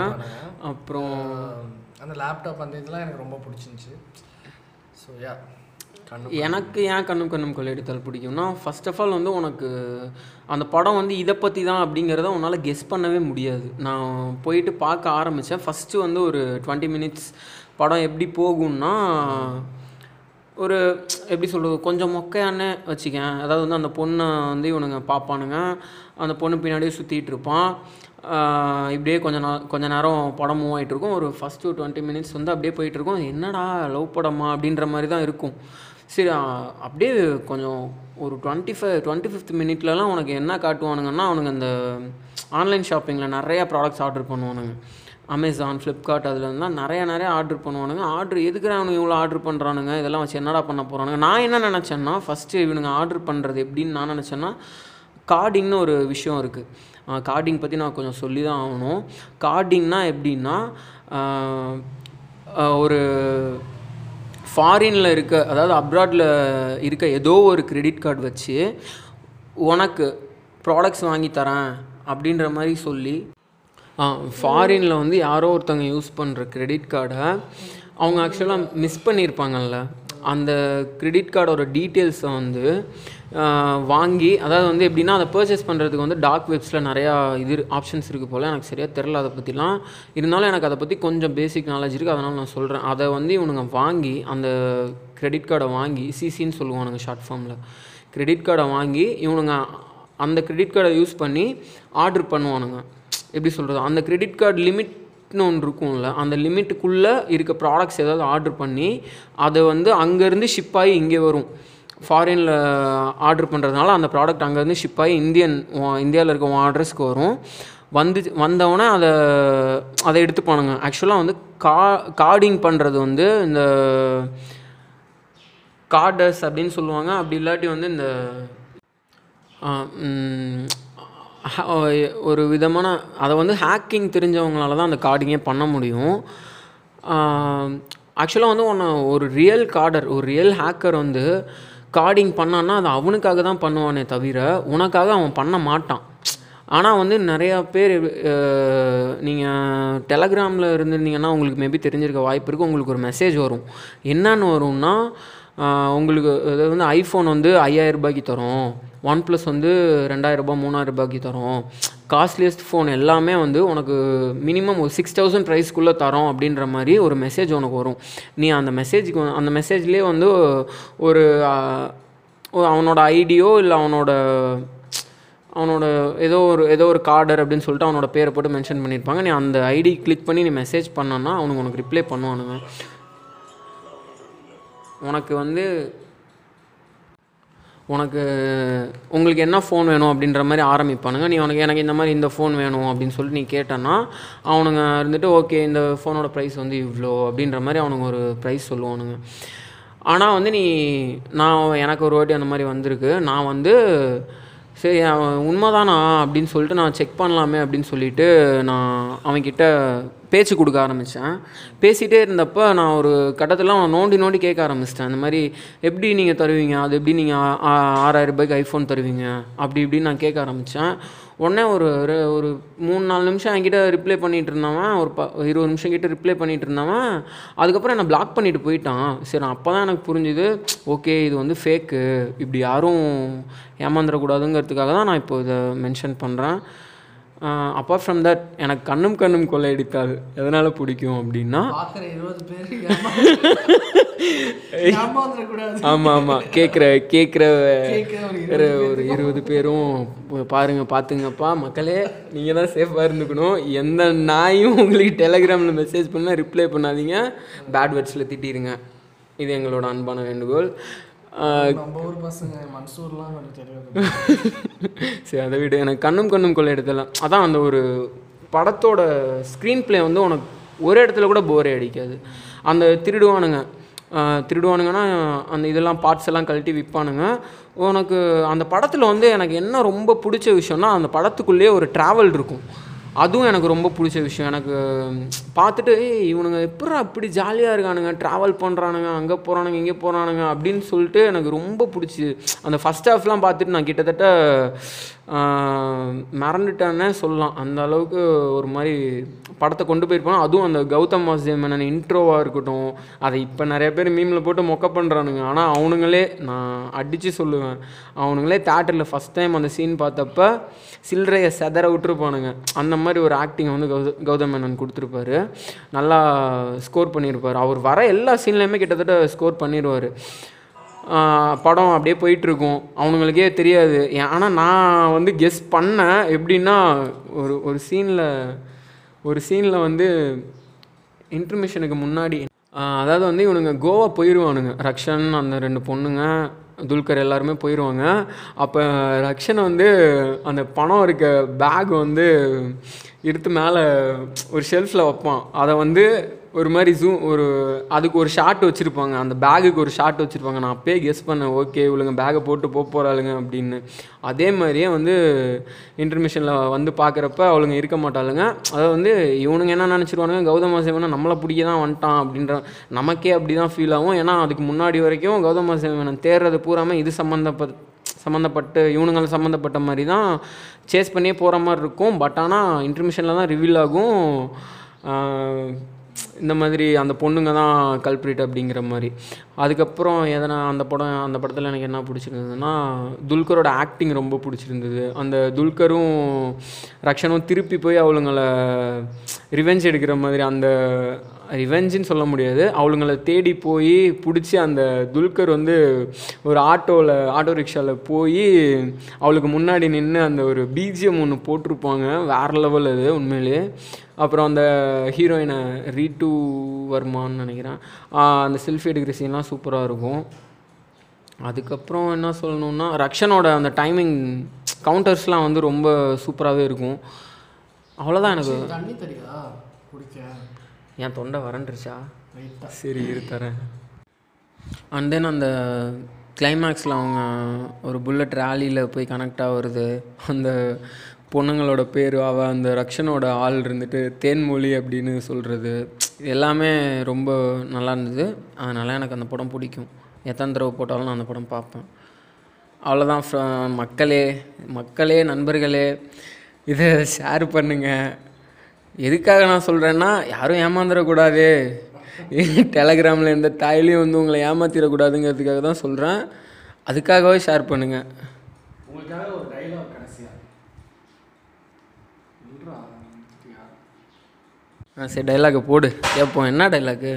அப்புறம் அந்த லேப்டாப் அந்த இதெல்லாம் எனக்கு ரொம்ப பிடிச்சிருந்துச்சி. ஸோ யா கண்ணு எனக்கு ஏன் கண்ணும் கண்ணும் கொள்ளையடித்தல் பிடிக்கும்னா ஃபர்ஸ்ட் ஆஃப் ஆல் வந்து உனக்கு அந்த படம் வந்து இதை பற்றி தான் அப்படிங்கிறத உன்னால் கெஸ் பண்ணவே முடியாது. நான் போயிட்டு பார்க்க ஆரம்பித்தேன் ஃபஸ்ட்டு வந்து ஒரு டுவெண்ட்டி மினிட்ஸ் படம் எப்படி போகும்னா ஒரு எப்படி சொல்கிறது கொஞ்சம் மொக்கையானே வச்சுக்கேன். அதாவது வந்து அந்த பொண்ணை வந்து இவனுங்க பார்ப்பானுங்க. அந்த பொண்ணு பின்னாடியே சுற்றிட்டு இருப்பான். இப்படியே கொஞ்ச நாள் கொஞ்ச நேரம் படம் மூவ் ஆகிட்டு இருக்கும். ஒரு ஃபஸ்ட்டு டுவெண்ட்டி மினிட்ஸ் வந்து அப்படியே போயிட்டுருக்கும் என்னடா லவ் படமா அப்படின்ற மாதிரி தான் இருக்கும். சரி அப்படியே கொஞ்சம் ஒரு டுவெண்ட்டி ஃபைவ் டுவெண்ட்டி ஃபிஃப்த் மினிட்லலாம் உனக்கு என்ன காட்டுவானுங்கன்னா அவனுங்க இந்த ஆன்லைன் ஷாப்பிங்கில் நிறையா ப்ராடக்ட்ஸ் ஆர்டர் பண்ணுவானுங்க. அமேசான் ஃப்ளிப்கார்ட் அதுலலாம் நிறையா நிறையா ஆர்டர் பண்ணுவானுங்க. ஆர்டர் எதுக்குற அவனுங்க இவ்வளோ ஆர்டர் பண்ணுறானுங்க இதெல்லாம் வச்சு என்னடா பண்ண போகிறானுங்க நான் என்ன நினச்சேன்னா ஃபஸ்ட்டு இவனுங்க ஆர்டர் பண்ணுறது எப்படின்னு நான் நினச்சேன்னா கார்டிங்னு ஒரு விஷயம் இருக்குது கார்டிங் பற்றி நான் கொஞ்சம் சொல்லி தான் ஆகணும். கார்டிங்னா எப்படின்னா ஒரு ஃபாரினில் இருக்க அதாவது அப்ராடில் இருக்க ஏதோ ஒரு கிரெடிட் கார்டு வச்சு உனக்கு ப்ராடக்ட்ஸ் வாங்கி தரேன் அப்படின்ற மாதிரி சொல்லி ஃபாரினில் வந்து யாரோ ஒருத்தவங்க யூஸ் பண்ணுற கிரெடிட் கார்டை அவங்க ஆக்சுவலாக மிஸ் பண்ணியிருப்பாங்கல்ல அந்த கிரெடிட் கார்டோட டீட்டெயில்ஸை வந்து வாங்கி அதாவது வந்து எப்படின்னா அதை பர்ச்சேஸ் பண்ணுறதுக்கு வந்து டார்க் வெப்ஸில் நிறையா இது ஆப்ஷன்ஸ் இருக்குது போல். எனக்கு சரியாக தெரில அதை பற்றிலாம் இருந்தாலும் எனக்கு அதை பற்றி கொஞ்சம் பேசிக் நாலேஜ் இருக்குது அதனால் நான் சொல்கிறேன் அதை வந்து இவனுங்க வாங்கி அந்த கிரெடிட் கார்டை வாங்கி சிசின்னு சொல்லுவானுங்க ஷார்ட் ஃபார்மில் கிரெடிட் கார்டை வாங்கி இவனுங்க அந்த கிரெடிட் கார்டை யூஸ் பண்ணி ஆர்டர் பண்ணுவானுங்க. எப்படி சொல்கிறது அந்த கிரெடிட் கார்டு லிமிட் லிமிட்னு ஒன்று இருக்கும்ல அந்த லிமிட்டுக்குள்ளே இருக்க ப்ராடக்ட்ஸ் ஏதாவது ஆர்டர் பண்ணி அதை வந்து அங்கேருந்து ஷிப் ஆகி இங்கே வரும். ஃபாரினில் ஆர்டர் பண்ணுறதுனால அந்த ப்ராடக்ட் அங்கேருந்து ஷிப் ஆகி இந்தியன் இந்தியாவில் இருக்க உன் அட்ரஸ்க்கு வரும். வந்து வந்தவொடனே அதை அதை எடுத்துப்பானுங்க. ஆக்சுவலாக வந்து கா கார்டிங் பண்ணுறது வந்து இந்த கார்டர்ஸ் அப்படின்னு சொல்லுவாங்க. அப்படி இல்லாட்டி வந்து இந்த ஒரு விதமான அதை வந்து ஹேக்கிங் தெரிஞ்சவங்களால தான் அந்த கார்டிங்கே பண்ண முடியும். ஆக்சுவலாக வந்து ஒன்று ஒரு ரியல் கார்டர் ஒரு ரியல் ஹேக்கர் வந்து கார்டிங் பண்ணான்னா அது அவனுக்காக தான் பண்ணுவானே தவிர உனக்காக அவன் பண்ண மாட்டான். ஆனால் வந்து நிறையா பேர் நீங்கள் டெலகிராமில் இருந்திருந்தீங்கன்னா உங்களுக்கு மேபி தெரிஞ்சிருக்க வாய்ப்பு இருக்குது உங்களுக்கு ஒரு மெசேஜ் வரும். என்னன்னு வரும்னா உங்களுக்கு அதாவது வந்து ஐஃபோன் வந்து ஐயாயிரம் ரூபாய்க்கு தரோம். ஒன் ப்ளஸ் வந்து ரெண்டாயிரம் ரூபாய் மூணாயிரம் ரூபாய்க்கு காஸ்ட்லியஸ்ட் ஃபோன் எல்லாமே வந்து உனக்கு மினிமம் ஒரு சிக்ஸ் தௌசண்ட் ப்ரைஸ்க்குள்ளே தரோம் அப்படின்ற மாதிரி ஒரு மெசேஜ் உனக்கு வரும். நீ அந்த மெசேஜுக்கு அந்த மெசேஜ்லேயே வந்து ஒரு ஒரு அவனோட ஐடியோ இல்லை அவனோட அவனோட ஏதோ ஒரு ஏதோ ஒரு கார்டர் அப்படின்னு சொல்லிட்டு அவனோட பேரை போட்டு மென்ஷன் பண்ணியிருப்பாங்க. நீ அந்த ஐடி கிளிக் பண்ணி நீ மெசேஜ் பண்ணோன்னா அவனுக்கு உனக்கு ரிப்ளை பண்ணுவானுங்க. உனக்கு வந்து உனக்கு உங்களுக்கு என்ன ஃபோன் வேணும் அப்படின்ற மாதிரி ஆரம்பிப்பானுங்க. நீ உனக்கு எனக்கு இந்த மாதிரி இந்த ஃபோன் வேணும் அப்படின்னு சொல்லிட்டு நீ கேட்டேன்னா அவனுங்க இருந்துட்டு ஓகே இந்த ஃபோனோட ப்ரைஸ் வந்து இவ்வளோ அப்படின்ற மாதிரி அவனுங்க ஒரு ப்ரைஸ் சொல்லுவானுங்க. ஆனால் வந்து நீ நான் எனக்கு ஒரு வாட்டி அந்த மாதிரி வந்திருக்கு. நான் வந்து சரி அவன் உண்மைதானா அப்படின்னு சொல்லிட்டு நான் செக் பண்ணலாமே அப்படின்னு சொல்லிட்டு நான் அவன்கிட்ட பேச்சு கொடுக்க ஆரம்பித்தேன் பேசிகிட்டே இருந்தப்போ நான் ஒரு கட்டத்தில் அவன் நோண்டி நோண்டி கேட்க ஆரம்பிச்சிட்டேன். அந்த மாதிரி எப்படி நீங்கள் தருவீங்க? அது எப்படி நீங்கள் ஆறாயிரம் ரூபாய்க்கு ஐஃபோன் தருவீங்க? அப்படி இப்படின்னு நான் கேட்க ஆரம்பித்தேன் உடனே ஒரு ஒரு- ஒரு மூணு நாலு நிமிஷம் என்கிட்ட ரிப்ளை பண்ணிகிட்டு இருந்தவன் ஒரு ப இருபது நிமிஷம் கிட்ட ரிப்ளை பண்ணிகிட்டு இருந்தவன். அதுக்கப்புறம் என்னை பிளாக் பண்ணிட்டு போயிட்டான். சரி அப்போ தான் எனக்கு புரிஞ்சுது ஓகே இது வந்து ஃபேக்கு இப்படி யாரும் ஏமாந்துடக்கூடாதுங்கிறதுக்காக தான் நான் இப்போ இதை மென்ஷன் பண்ணுறேன் அப்பார்ட் ஃப்ரம் தட் எனக்கு கண்ணும் கண்ணும் கொள்ளையடித்தால் எதனால் பிடிக்கும் அப்படின்னா? ஆமாம் ஆமாம் கேட்குற கேட்குற ஒரு இருபது பேரும் ப- பாருங்க பார்த்துங்கப்பா. மக்களே நீங்கள் தான் சேஃபாக இருந்துக்கணும். எந்த நாயும் உங்களுக்கு டெலகிராமில் மெசேஜ் பண்ணால் ரிப்ளை பண்ணாதீங்க. பேட் வேர்ட்ஸில் திட்டிடுங்க இது எங்களோட அன்பான வேண்டுகோள். சரி அதை விட. எனக்கு கண்ணும் கண்ணும் கொள்ள இடத்துல அதான் அந்த ஒரு படத்தோட ஸ்க்ரீன் ப்ளே வந்து உனக்கு ஒரு இடத்துல கூட போரே அடிக்காது. அந்த திருடுவானுங்க திருடுவானுங்கன்னா அந்த இதெல்லாம் பார்ட்ஸ் எல்லாம் கழட்டி விற்பானுங்க உனக்கு அந்த படத்தில் வந்து எனக்கு என்ன ரொம்ப பிடிச்ச விஷயம்னா அந்த படத்துக்குள்ளேயே ஒரு ட்ராவல் இருக்கும். அதுவும் எனக்கு ரொம்ப பிடிச்ச விஷயம். எனக்கு பார்த்துட்டு ஏய் இவனுங்க எப்படா இப்படி ஜாலியாக இருக்கானுங்க? ட்ராவல் பண்ணுறானுங்க அங்கே போகிறானுங்க இங்கே போகிறானுங்க அப்படின்னு சொல்லிட்டு எனக்கு ரொம்ப பிடிச்சி. அந்த ஃபஸ்ட் ஹாஃப்லாம் பார்த்துட்டு நான் கிட்டத்தட்ட மறந்துட்டேன்னே சொல்லலாம். அந்த அளவுக்கு ஒரு மாதிரி படத்தை கொண்டு போயிருப்பாங்க. அதுவும் அந்த கௌதம் வாசுதேவன் இன்ட்ரோவாக இருக்கட்டும். அதை இப்போ நிறைய பேர் மீமில் போட்டு மொக்க பண்ணுறானுங்க ஆனால் அவனுங்களே நான் அடித்து சொல்லுவேன். அவனுங்களே தேட்டரில் ஃபஸ்ட் டைம் அந்த சீன் பார்த்தப்ப சில்லறையை செதற விட்டுருப்பானுங்க. அந்த மாதிரி ஒரு ஆக்டிங் வந்து கௌத கௌதம் மேனன் கொடுத்துருப்பாரு. நல்லா ஸ்கோர் பண்ணியிருப்பார் அவர் வர எல்லா சீன்லேயுமே கிட்டத்தட்ட ஸ்கோர் பண்ணிடுவார் படம் அப்படியே போயிட்டுருக்கும். அவனுங்களுக்கே தெரியாது. ஆனால் நான் வந்து கெஸ் பண்ணேன். எப்படின்னா ஒரு ஒரு சீனில் ஒரு சீனில் வந்து இன்டர்மிஷனுக்கு முன்னாடி அதாவது வந்து இவனுங்க கோவா போயிடுவானுங்க ரக்ஷன் அந்த ரெண்டு பொண்ணுங்க துல்கர் எல்லாருமே போயிடுவாங்க அப்போ ரக்ஷனை வந்து அந்த பணம் இருக்க பேக் வந்து எடுத்து மேலே ஒரு ஷெல்ஃபில் வைப்பான். அதை வந்து ஒரு மாதிரி ஜூ ஒரு அதுக்கு ஒரு ஷாட் வச்சுருப்பாங்க. அந்த பேகுக்கு ஒரு ஷாட் வச்சுருப்பாங்க. நான் அப்பயே கெஸ் பண்ணேன். ஓகே இவளுங்க பேகை போட்டு போக போகிறாளுங்க அப்படின்னு. அதே மாதிரியே வந்து இன்டர்மிஷனில் வந்து பார்க்குறப்ப அவளுங்க இருக்க மாட்டாளுங்க. அதாவது வந்து இவனுங்க என்ன நினச்சிருவானுங்க? கௌதம சேவனை நம்மளை பிடிக்க தான் வந்துட்டான் அப்படின்ற நமக்கே அப்படி தான் ஃபீல் ஆகும். ஏன்னா அதுக்கு முன்னாடி வரைக்கும் கௌதம சேவனை தேடுறது பூராமல் இது சம்மந்தப்பட் சம்மந்தப்பட்டு இவனுங்கள சம்மந்தப்பட்ட மாதிரி தான் சேஸ் பண்ணியே போகிற மாதிரி இருக்கும். பட் ஆனால் இன்டர்மிஷனில் தான் ரிவீல் ஆகும். இந்த மாதிரி அந்த பொண்ணுங்க தான் கல்பிரிட் அப்படிங்கிற மாதிரி. அதுக்கப்புறம் எதனா அந்த படம் அந்த படத்தில் எனக்கு என்ன பிடிச்சிருந்ததுன்னா துல்கரோட ஆக்டிங் ரொம்ப பிடிச்சிருந்தது. அந்த துல்கரும் ரக்ஷனும் திருப்பி போய் அவளுங்களை ரிவெஞ்ச் எடுக்கிற மாதிரி அந்த ரிவெஞ்சுன்னு சொல்ல முடியாது. அவளுங்களை தேடி போய் பிடிச்சி அந்த துல்கர் வந்து ஒரு ஆட்டோவில் ஆட்டோ ரிக்ஷாவில் போய் அவளுக்கு முன்னாடி நின்று அந்த ஒரு பிஜிஎம் ஒன்று போட்டிருப்பாங்க. வேறு லெவல் அது உண்மையிலேயே. அப்புறம் அந்த ஹீரோயினை ரீட்டு வர்மான்னு நினைக்கிறேன். அந்த செல்ஃபி எடுக்கிற சீன்லாம் சூப்பராக இருக்கும். அதுக்கப்புறம் என்ன சொல்லணுன்னா ரக்ஷனோட அந்த டைமிங் கவுண்டர்ஸ்லாம் வந்து ரொம்ப சூப்பராகவே இருக்கும். அவ்வளோதான் எனக்கு. தண்ணி தெரியுதா? குடிக்க. என் தொண்டை வறண்டுருச்சா? சரி இரு தரேன். அண்ட் தென் அந்த கிளைமேக்ஸில் அவங்க ஒரு புல்லட் ரேலியில் போய் கனெக்ட் ஆகுறது அந்த பொண்ணுங்களோட பேர் அவ அந்த ரக்ஷனோட ஆள் இருந்துட்டு தேன்மொழி அப்படின்னு சொல்கிறது இது எல்லாமே ரொம்ப நல்லா இருந்தது. அதனால் எனக்கு அந்த படம் பிடிக்கும். எத்தனை தடவை போட்டாலும் நான் அந்த படம் பார்ப்பேன். அவ்வளோதான் மக்களே மக்களே நண்பர்களே. இதை ஷேர் பண்ணுங்கள் எதுக்காக நான் சொல்கிறேன்னா யாரும் ஏமாந்துடக்கூடாது டெலகிராமில் எந்த தாயிலையும் வந்து உங்களை ஏமாத்திடக்கூடாதுங்கிறதுக்காக தான் சொல்கிறேன் அதுக்காகவே ஷேர் பண்ணுங்கள் உங்களுக்காக ஒரு டைலாக் கடைசியா? சொல்றா ஆ சரி டைலாக்கை போடு. கேட்போம் என்ன டைலாக்கு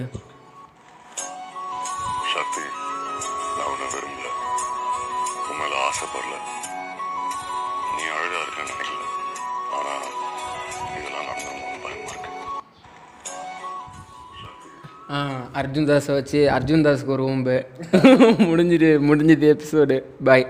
அர்ஜுன் தாஸை வச்சு அர்ஜுன் தாஸ்க்கு ஒரு ஓம்பு. முடிஞ்சிட்டு முடிஞ்சது எபிசோடு பாய்